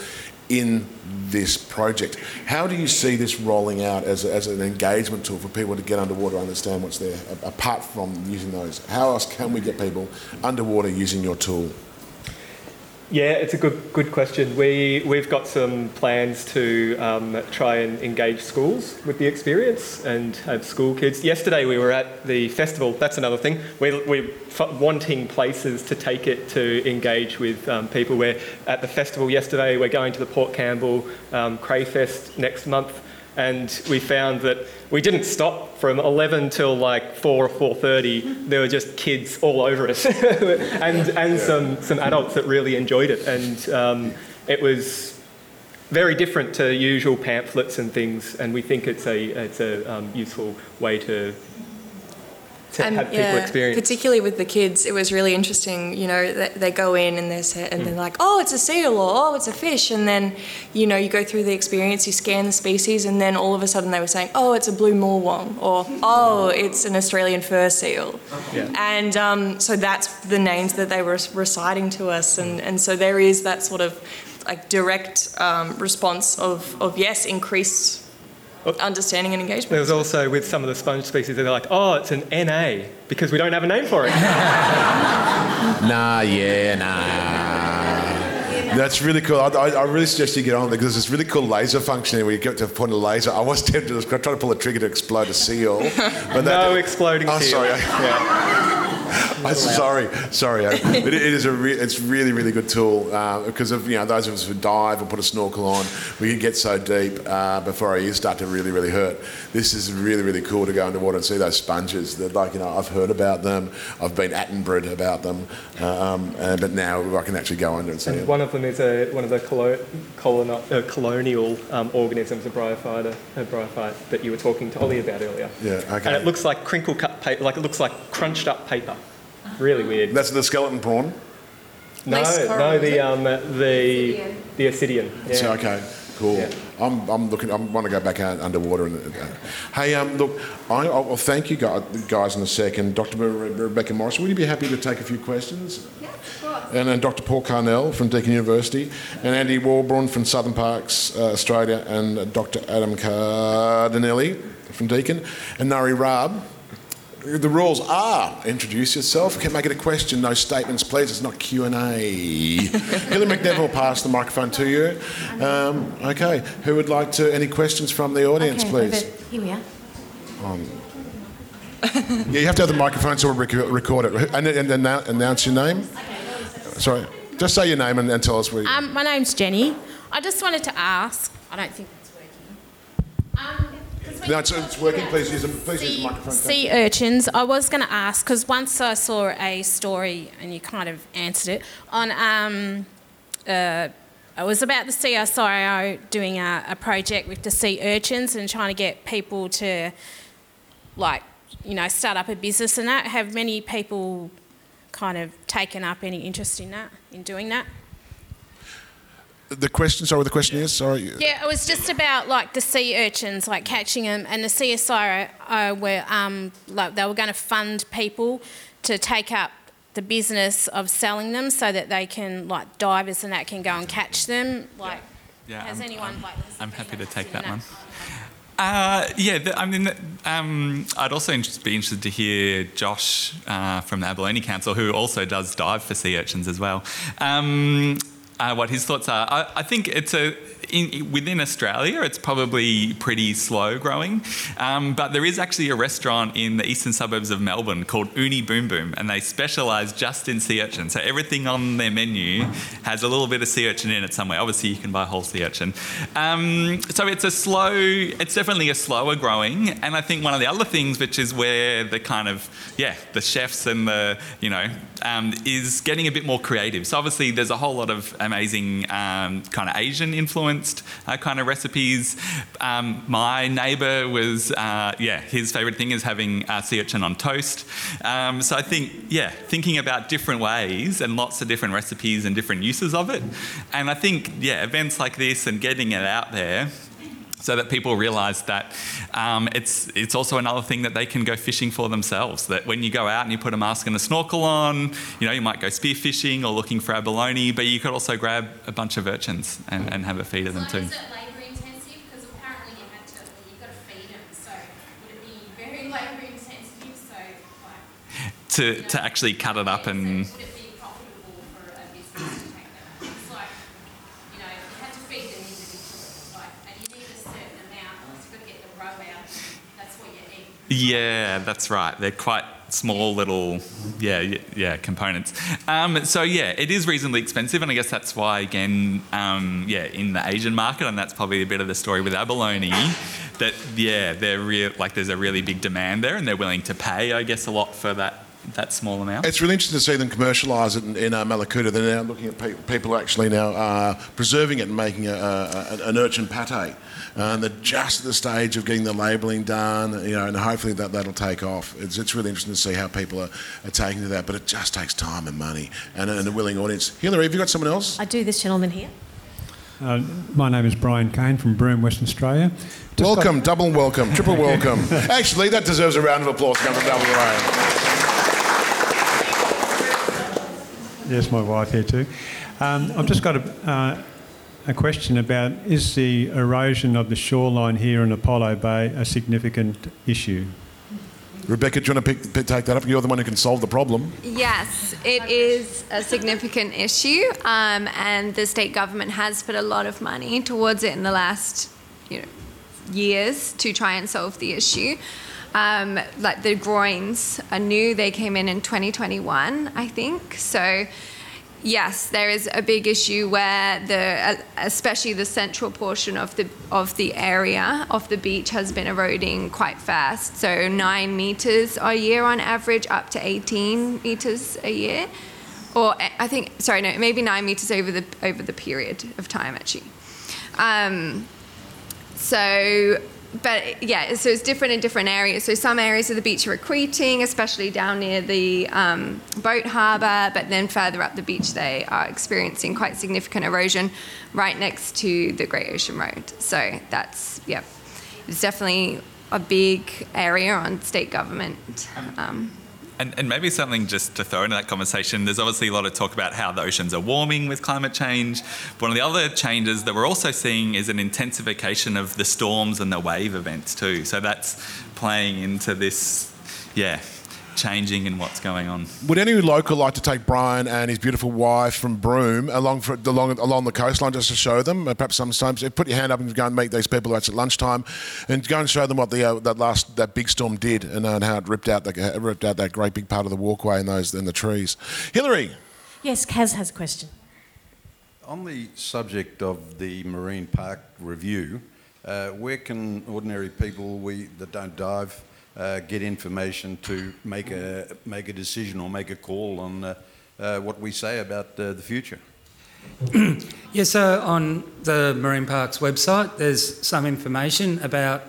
A: in this project. How do you see this rolling out as, a, as an engagement tool for people to get underwater, understand what's there, apart from using those? How else can we get people underwater using your tool?
I: Yeah, it's a good good question. We we've got some plans to um, try and engage schools with the experience and have school kids. Yesterday we were at the festival. That's another thing. We we're wanting places to take it to engage with um, people. We're at the festival yesterday. We're going to the Port Campbell um, Crayfest next month. And we found that we didn't stop from 11 till like 4 or 4.30. There were just kids all over us (laughs) and, and some, some adults that really enjoyed it. And um, it was very different to usual pamphlets and things. And we think it's a, it's a um, useful way to, to
H: And
I: have people experience.
H: particularly with the kids, it was really interesting. You know, they, they go in and they're sa- and they're like, "Oh, it's a seal," or "Oh, it's a fish," and then, you know, you go through the experience, you scan the species, and then all of a sudden they were saying, "Oh, it's a blue morwong," or "Oh, it's an Australian fur seal,"
I: Yeah.
H: and um, so that's the names that they were reciting to us, and and so there is that sort of like direct um, response of of yes, increased understanding and engagement.
I: There was also with some of the sponge species, that they're like, oh, it's an NA because we don't have a name for it. (laughs)
A: Nah, yeah, nah. That's really cool. I, I, I really suggest you get on there because there's this really cool laser function where you get to point a laser. I was tempted to try to pull a trigger to explode a seal, but
I: no exploding
A: Oh,
I: seal.
A: sorry.
I: Yeah.
A: I'm sorry, sorry. It, it is a re- it's really really good tool uh, because of you know those of us who dive or put a snorkel on, we can get so deep uh, before our ears start to really really hurt. This is really really cool to go underwater and see those sponges. That like you know I've heard about them, I've been Attenborough about them, um, uh, but now I can actually go under and see
I: And
A: them.
I: one of them is a, one of the colo- coloni- uh, colonial um, organisms, a bryophyte, a bryophyte that you were talking to Ollie about earlier.
A: Yeah, okay.
I: And it looks like crinkle cut paper, like it looks like crunched up paper. Really weird.
A: That's the skeleton prawn.
I: No,
H: Lace coral,
I: no,
H: is
I: the um, the the Ascidian. Yeah.
A: So, okay, cool.
I: Yeah.
A: I'm, I'm looking. I want to go back out underwater. And, uh, hey, um, look, I, I'll, I'll thank you guys, guys in a second. Dr. Re- Rebecca Morris, would you be happy to take a few questions?
C: Yeah, of course.
A: And then Dr. Paul Carnell from Deakin University, and Andy Warborn from Southern Parks, uh, Australia, and uh, Dr. Adam Cardilini from Deakin, and Nari Raab. The rules are introduce yourself. Can make it a question. No statements, please. It's not Q and A. (laughs) Hilly McNeville will pass the microphone to you. Um, okay. Who would like to? Any questions from the audience,
B: Okay,
A: please?
B: Here we are.
A: Yeah, you have to have the microphone so we'll rec- record it. And, and, and annou- announce your name. Sorry, just say your name and, and tell us where. You,
J: Um, my name's Jenny. I just wanted to ask. I don't think it's working.
A: No, it's, it's working. Please use please use the
J: sea-
A: microphone.
J: Sea urchins. I was going to ask because once I saw a story and you kind of answered it on. Um, uh, it was about the CSIRO doing a, a project with the sea urchins and trying to get people to, like, you know, start up a business and that. Have many people kind of taken up any interest in that, in doing that?
A: The question. Sorry, the question is. Sorry.
J: Yeah, it was just about like the sea urchins, like catching them, and the CSIRO uh, were um, like they were going to fund people to take up the business of selling them, so that they can like divers and that can go and catch them. Like,
E: Yeah,
J: has
E: I'm-
J: anyone
E: I'm-
J: like?
E: I'm happy to take
J: seen
E: that one. Uh, yeah, the, I mean, um, I'd also interest, be interested to hear Josh uh, from the Abalone Council, who also does dive for sea urchins as well, um, uh, what his thoughts are. I, I think it's a in, within Australia, it's probably pretty slow growing. Um, but there is actually a restaurant in the eastern suburbs of Melbourne called Uni Boom Boom, and they specialise just in sea urchin. So everything on their menu has a little bit of sea urchin in it somewhere. Obviously, you can buy whole sea urchin. Um, so it's a slow, it's definitely a slower growing. And I think one of the other things, which is where the kind of, yeah, the chefs and the, you know, um, is getting a bit more creative. So obviously, there's a whole lot of amazing um, kind of Asian influenced uh, kind of recipes. Um, my neighbour was, uh, yeah, his favourite thing is having uh, sea urchin on toast. Um, so I think, yeah, thinking about different ways and lots of different recipes and different uses of it. And I think, yeah, events like this and getting it out there so that people realise that um, it's it's also another thing that they can go fishing for themselves. That when you go out and you put a mask and a snorkel on, you know you might go spearfishing or looking for abalone, but you could also grab a bunch of urchins and, and have a feed of them too. Is it labour intensive? 'Cause apparently you had to you've got to
K: feed 'em, so would it be very labour intensive? So like
E: to, to actually cut it up and Yeah, that's right. They're quite small little, yeah, yeah, components. Um, so yeah, it is reasonably expensive, and I guess that's why again, um, yeah, in the Asian market, and that's probably a bit of the story with abalone. That yeah, they're real like there's a really big demand there, and they're willing to pay, I guess, a lot for that that small amount.
A: It's really interesting to see them commercialise it in, in uh, Mallacoota. They're now looking at pe- people actually now uh, preserving it and making a, a, an urchin pate. And they're just at the stage of getting the labelling done, you know, and hopefully that, that'll take off. It's, it's really interesting to see how people are, are taking to that, but it just takes time and money and, and a willing audience. Hillary, have you got someone else?
B: I do, this gentleman here.
L: Uh, my name is Brian Kane from Broome, Western Australia.
A: Just welcome, got... double welcome, triple welcome. (laughs) Actually, that deserves a round of applause coming from WA.
L: Yes, my wife here too. Um, I've just got a, uh, a question about is the erosion of the shoreline here in Apollo Bay a significant issue?
A: Rebecca, do you want to pick, pick, take that up? You're the one who can solve the problem.
C: Yes, it is a significant issue, um, and the state government has put a lot of money towards it in the last you know, years to try and solve the issue. Um, like the groins are new; they came in in 2021, I think. So yes, there is a big issue where the, especially the central portion of the of the area of the beach has been eroding quite fast. So nine meters a year on average, up to 18 meters a year, or I think sorry, no, maybe nine meters over the over the period of time actually. Um, so but yeah, so it's different in different areas. So some areas of the beach are accreting, especially down near the um, boat harbour, but then further up the beach they are experiencing quite significant erosion right next to the Great Ocean Road. So that's, yeah, it's definitely a big area on state government. Um,
E: and, and, maybe something just to throw into that conversation, there's obviously a lot of talk about how the oceans are warming with climate change. But one of the other changes that we're also seeing is an intensification of the storms and the wave events too. So that's playing into this, yeah, changing and what's going on.
A: Would any local like to take Brian and his beautiful wife from Broome along for, along along the coastline just to show them? Uh, perhaps sometimes put your hand up and go and meet these people at lunchtime, and go and show them what the uh, that last that big storm did and, uh, and how it ripped out the, ripped out that great big part of the walkway and those and the trees. Hillary.
B: Yes, Kaz has a question.
M: On the subject of the marine park review, uh, where can ordinary people we that don't dive uh, get information to make a, make a decision or make a call on uh, uh, what we say about uh, the future. (clears throat)
G: yeah, so on the Marine Parks website, there's some information about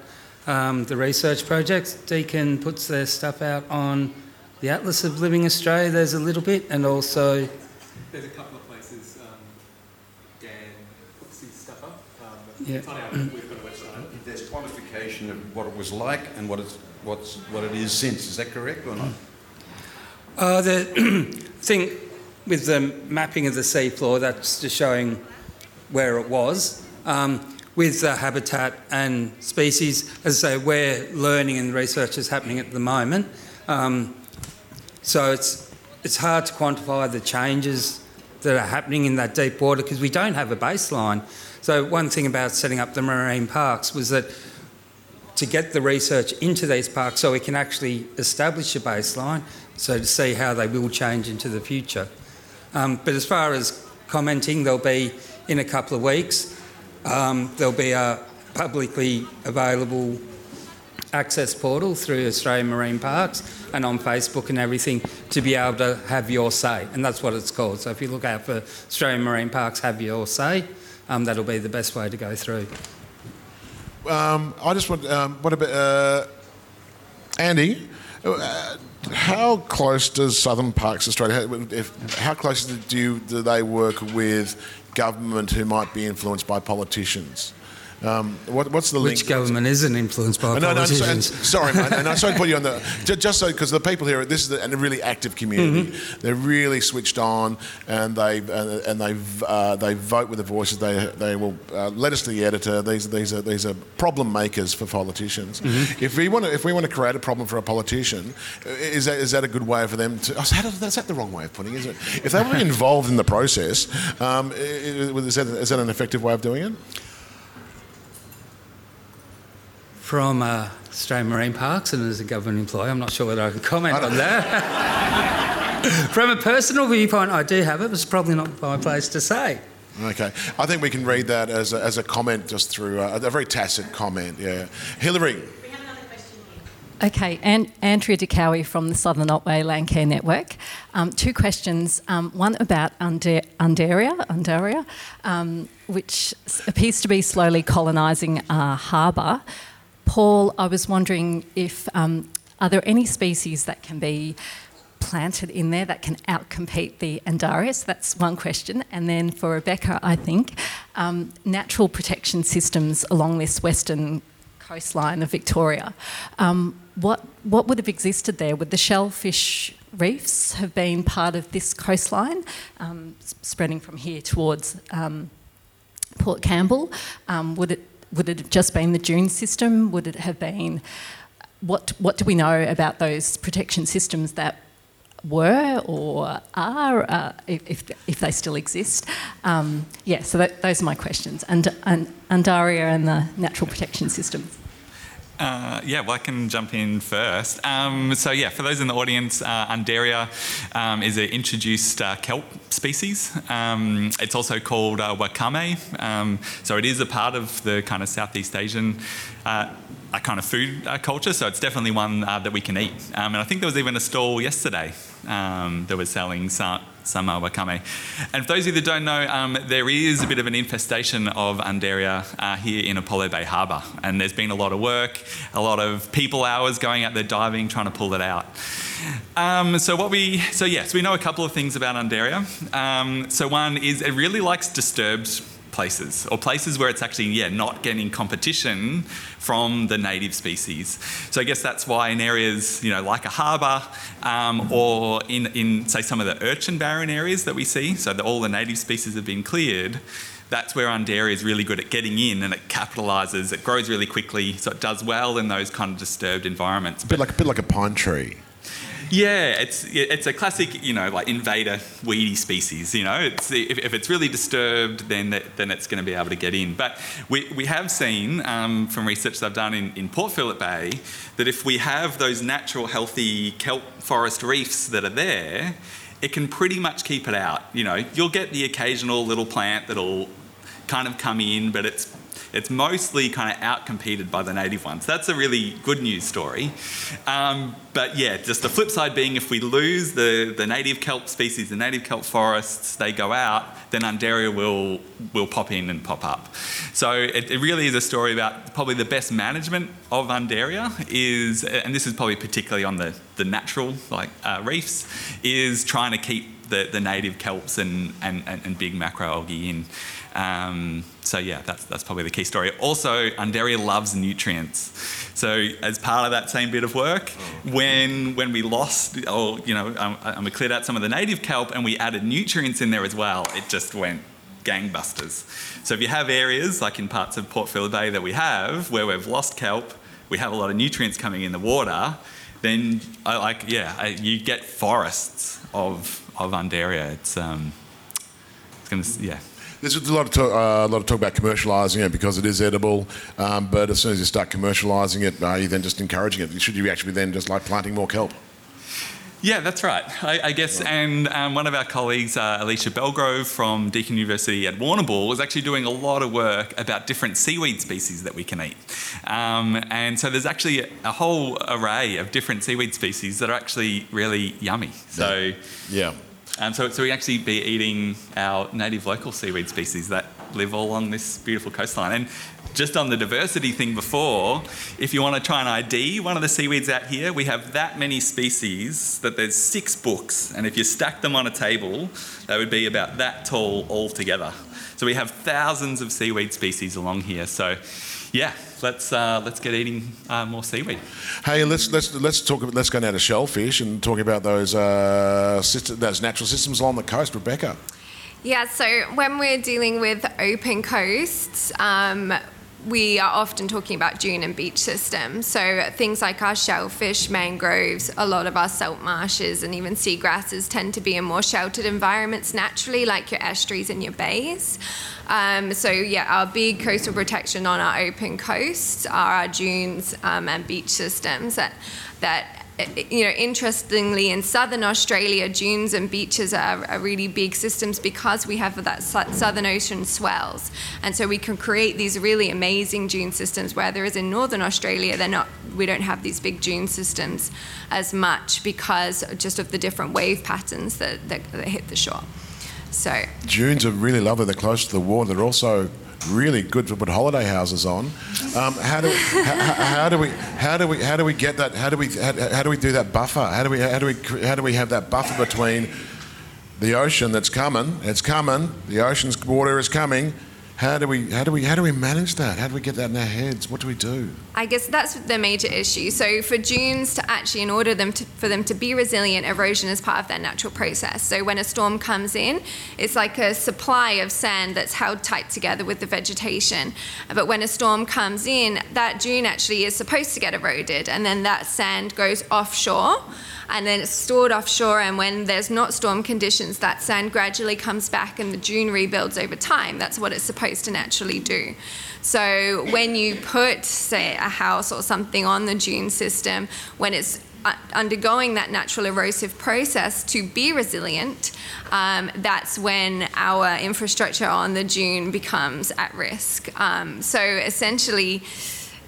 G: um, the research projects. Deakin puts their stuff out on the Atlas of Living Australia, there's a little bit, and also.
I: There's a couple of places, um, Dan puts his stuff up.
M: Um, yeah. we've got a website. There's quantification of what it was like and what it's what's, what it is since. Is that correct or not?
G: Uh, the (clears throat) thing with the mapping of the seafloor, that's just showing where it was. Um, with the habitat and species, as I say, we're learning and research is happening at the moment. Um, so it's it's hard to quantify the changes that are happening in that deep water because we don't have a baseline. So one thing about setting up the marine parks was that to get the research into these parks so we can actually establish a baseline, so to see how they will change into the future. Um, but as far as commenting, there'll be in a couple of weeks, um, there'll be a publicly available access portal through Australian Marine Parks and on Facebook and everything to be able to have your say. And that's what it's called. So if you look out for Australian Marine Parks, have your say, um, that'll be the best way to go through.
A: Um, I just want, um, what about, uh, Andy, uh, how close does Southern Parks Australia, if, how close do, you, do they work with government who might be influenced by politicians? Um, what, what's the
G: Which
A: link?
G: government isn't influenced by
A: no, no,
G: politicians?
A: so- sorry, mate. And I sorry to put you on the (laughs) ju- just so because the people here, this is a, a really active community.
G: Mm-hmm.
A: They're really switched on, and they and, and they uh, they vote with their voices. They they will uh, let us to the editor. These these are these are problem makers for politicians.
G: Mm-hmm.
A: If we want to if we want to create a problem for a politician, is that is that a good way for them to? Oh, is that, the wrong way of putting it? Is it? If they were (laughs) involved in the process, um, is that is that an effective way of doing it?
G: From uh, Australian Marine Parks and as a government employee, I'm not sure whether I can comment on that. (laughs) (laughs) From a personal viewpoint, I do have it, but it's probably not my place to say.
A: Okay, I think we can read that as a, as a comment just through uh, a very tacit comment. Yeah, Hillary.
N: Okay, and Andrea DeCowie from the Southern Otway Land Care Network. Um, two questions. Um, one about Unde- Undaria, Undaria um, which appears to be slowly colonising a harbour. Paul, I was wondering if um, are there any species that can be planted in there that can outcompete the Andarius? That's one question. And then for Rebecca, I think, um, natural protection systems along this western coastline of Victoria. Um, what, what would have existed there? Would the shellfish reefs have been part of this coastline, um, spreading from here towards um, Port Campbell? Um, would, it, would it have just been the dune system? Would it have been. What, what do we know about those protection systems that were or are, uh, if, if, if they still exist. Um, yeah, so that, those are my questions. And, and Undaria and the natural protection systems.
E: Uh, yeah, well, I can jump in first. Um, so, yeah, for those in the audience, uh, Undaria um, is an introduced uh, kelp species. Um, it's also called uh, wakame. Um, so, it is a part of the kind of Southeast Asian uh, kind of food uh, culture. So, it's definitely one that we can eat. Um, and I think there was even a stall yesterday um, that was selling some, some uh, wakame. And for those of you that don't know, um, there is a bit of an infestation of Undaria uh, here in Apollo Bay Harbour. And there's been a lot of work, a lot of people hours going out there diving, trying to pull it out. Um, so what we, so yes, we know a couple of things about Undaria. Um, so one is it really likes disturbed places or places where it's actually yeah not getting competition from the native species so i guess that's why in areas you know like a harbour um, or in, in say some of the urchin barren areas that we see so that all the native species have been cleared that's where Undaria is really good at getting in and it capitalises it grows really quickly so it does well in those kind of disturbed environments
A: A bit like a bit like a pine tree.
E: Yeah, it's it's a classic, you know, like invader weedy species. You know, it's if, if it's really disturbed, then that, then it's going to be able to get in. But we, we have seen um, from research that I've done in, in Port Phillip Bay that if we have those natural, healthy kelp forest reefs that are there, it can pretty much keep it out. You know, you'll get the occasional little plant that'll kind of come in, but it's it's mostly kind of outcompeted by the native ones. That's a really good news story. Um, but yeah, just the flip side being if we lose the, the native kelp species, the native kelp forests, they go out, then Undaria will, will pop in and pop up. So it, it really is a story about probably the best management of Undaria is, and this is probably particularly on the, the natural like uh, reefs, is trying to keep the, the native kelps and, and, and, big macroalgae in. Um, so yeah, that's that's probably the key story. Also, Undaria loves nutrients. So as part of that same bit of work, when when we lost, or you know, um, and we cleared out some of the native kelp and we added nutrients in there as well, it just went gangbusters. So if you have areas like in parts of Port Phillip Bay that we have where we've lost kelp, we have a lot of nutrients coming in the water, then I like yeah, I, you get forests of of Undaria. It's um, it's gonna yeah.
A: There's a lot of talk, uh, a lot of talk about commercialising it because it is edible, um, but as soon as you start commercialising it, are you then just encouraging it? Should you actually then just like planting more kelp?
E: Yeah, that's right. I, I guess, and um, one of our colleagues, uh, Alecia Bellgrove from Deakin University at Warrnambool, is actually doing a lot of work about different seaweed species that we can eat. Um, and so there's actually a whole array of different seaweed species that are actually really yummy. So
A: yeah.
E: Um, so, so we actually be eating our native local seaweed species that live all along this beautiful coastline. And just on the diversity thing before, if you want to try and ID one of the seaweeds out here, we have that many species that there's six books. And if you stack them on a table, they would be about that tall all together. So we have thousands of seaweed species along here. So yeah, let's uh, let's get eating uh, more seaweed.
A: Hey, let's let's let's talk. Let's go now to shellfish and talk about those uh, system, those natural systems along the coast, Rebecca.
C: Yeah, so when we're dealing with open coasts, um, we are often talking about dune and beach systems. So things like our shellfish, mangroves, a lot of our salt marshes, and even seagrasses tend to be in more sheltered environments naturally, like your estuaries and your bays. Um, so yeah, our big coastal protection on our open coasts are our dunes um, and beach systems that that you know, interestingly, in southern Australia, dunes and beaches are, are, really big systems because we have that southern ocean swells, and so we can create these really amazing dune systems. Whereas in northern Australia, they're not. We don't have these big dune systems as much because just of the different wave patterns that, that, that hit the shore. So
A: dunes are really lovely. They're close to the water. They're also really good to put holiday houses on. Um, how, do, how, how, do we how do we how do we get that? How do we how, how do we do that buffer? How do we how do we how do we have that buffer between the ocean that's coming? It's coming. The ocean's water is coming how do we how do we how do we manage that? How do we get that in our heads? What do we do?
C: I guess that's the major issue. So for dunes to actually, in order them to, for them to be resilient, erosion is part of their natural process. So when a storm comes in, it's like a supply of sand that's held tight together with the vegetation. But when a storm comes in, that dune actually is supposed to get eroded, and then that sand goes offshore and then it's stored offshore. And when there's not storm conditions, that sand gradually comes back and the dune rebuilds over time. That's what it's supposed to naturally do. So when you put, say, a house or something on the dune system, when it's undergoing that natural erosive process to be resilient, um, that's when our infrastructure on the dune becomes at risk. Um, so essentially,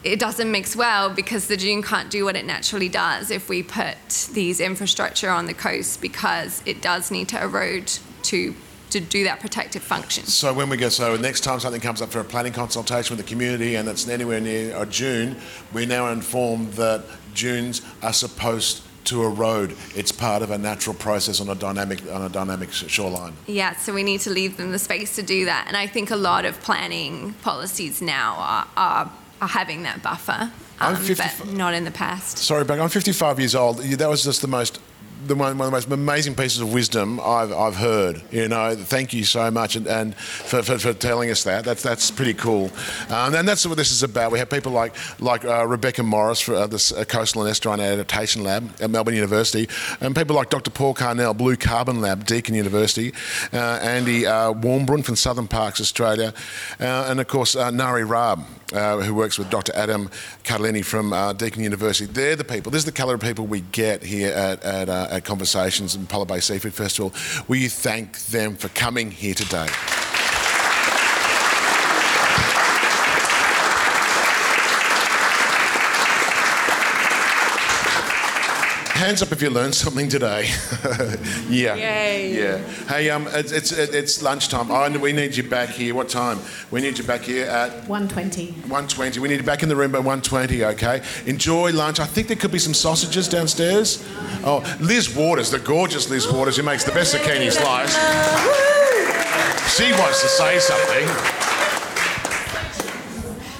C: it doesn't mix well because the dune can't do what it naturally does if we put these infrastructure on the coast because it does need to erode to to do that protective function.
A: So when we go, so next time something comes up for a planning consultation with the community and it's anywhere near a dune, we're now informed that dunes are supposed to erode. It's part of a natural process on a dynamic on a dynamic shoreline.
C: Yeah, so we need to leave them the space to do that. And I think a lot of planning policies now are, are are having that buffer, um, but not in the past.
A: Sorry, but I'm 55 years old. That was just the most the one, one, of the most amazing pieces of wisdom I've, I've heard. You know, thank you so much and, and for, for, for, telling us that. That's that's pretty cool. Um, and that's what this is about. We have people like like uh, Rebecca Morris for uh, the uh, Coastal and Estuarine Adaptation Lab at Melbourne University, and people like Dr. Paul Carnell, Blue Carbon Lab, Deakin University, uh, Andy uh, Warmbrun from Southern Parks Australia, uh, and of course Nari Raab, Uh, who works with Dr. Adam Cardilini from uh, Deakin University. They're the people. This is the colour of people we get here at, at uh, at Conversations and Apollo Bay Seafood Festival. Will you thank them for coming here today? Hands up if you learned something today. (laughs) yeah.
B: Yay.
A: Yeah. Hey, um, it's, it's, it's lunchtime. Oh, we need you back here. What time? We need you back here at
B: 1.20.
A: 1.20. We need you back in the room by 1.20, okay? Enjoy lunch. I think there could be some sausages downstairs. Oh, Liz Waters, the gorgeous Liz Waters, who makes the best zucchini slice. She wants to say something.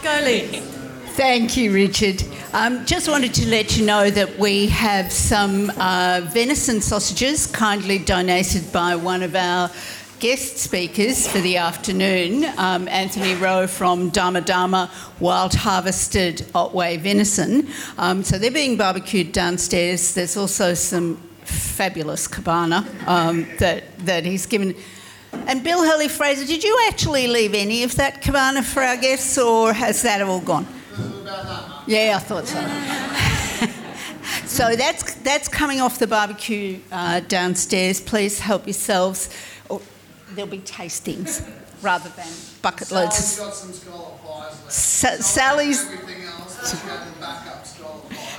B: Go, Liz.
O: Thank you, Richard. Um, just wanted to let you know that we have some uh, venison sausages kindly donated by one of our guest speakers for the afternoon um, Anthony Rowe from Dama Dama Wild Harvested Otway Venison. Um, so they're being barbecued downstairs. There's also some fabulous cabana um, that, that he's given. And Bill Hurley Fraser, did you actually leave any of that cabana for our guests or has that all gone? Yeah, I thought so. (laughs) so that's, that's coming off the barbecue uh, downstairs. Please help yourselves. Or there'll be tastings rather than bucket loads.
P: Sally's got some scallop pies left.
O: Sa- Sally's.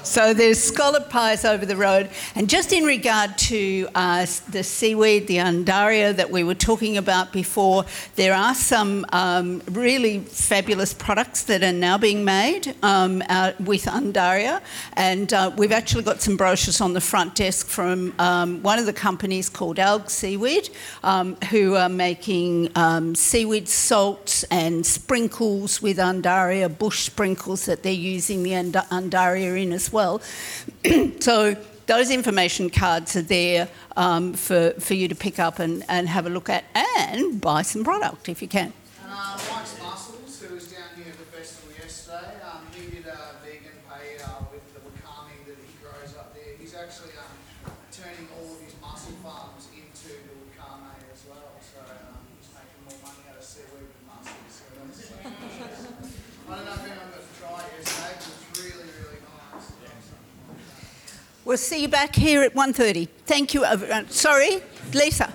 O: So there's scallop pies over the road. And just in regard to uh, the seaweed, the undaria that we were talking about before, there are some um, really fabulous products that are now being made um, with undaria. And uh, we've actually got some brochures on the front desk from um, one of the companies called Alg Seaweed, um, who are making um, seaweed salts and sprinkles with undaria, bush sprinkles that they're using the und- undaria in as well. (clears throat) so those information cards are there um, for, for you to pick up and, and have a look at and buy some product if you can.
P: And uh, Mike's Mussels, who was down here at the festival yesterday, um, he did a vegan paella with the wakame that he grows up there. He's actually um, turning all of his mussel farms into the wakame as well. So um, he's making more money out of seaweed with mussels. So that's, I don't know if anyone got to try it yesterday, but it's really, really nice.
O: We'll see you back here at 1.30. Thank you. Uh, sorry, Lisa.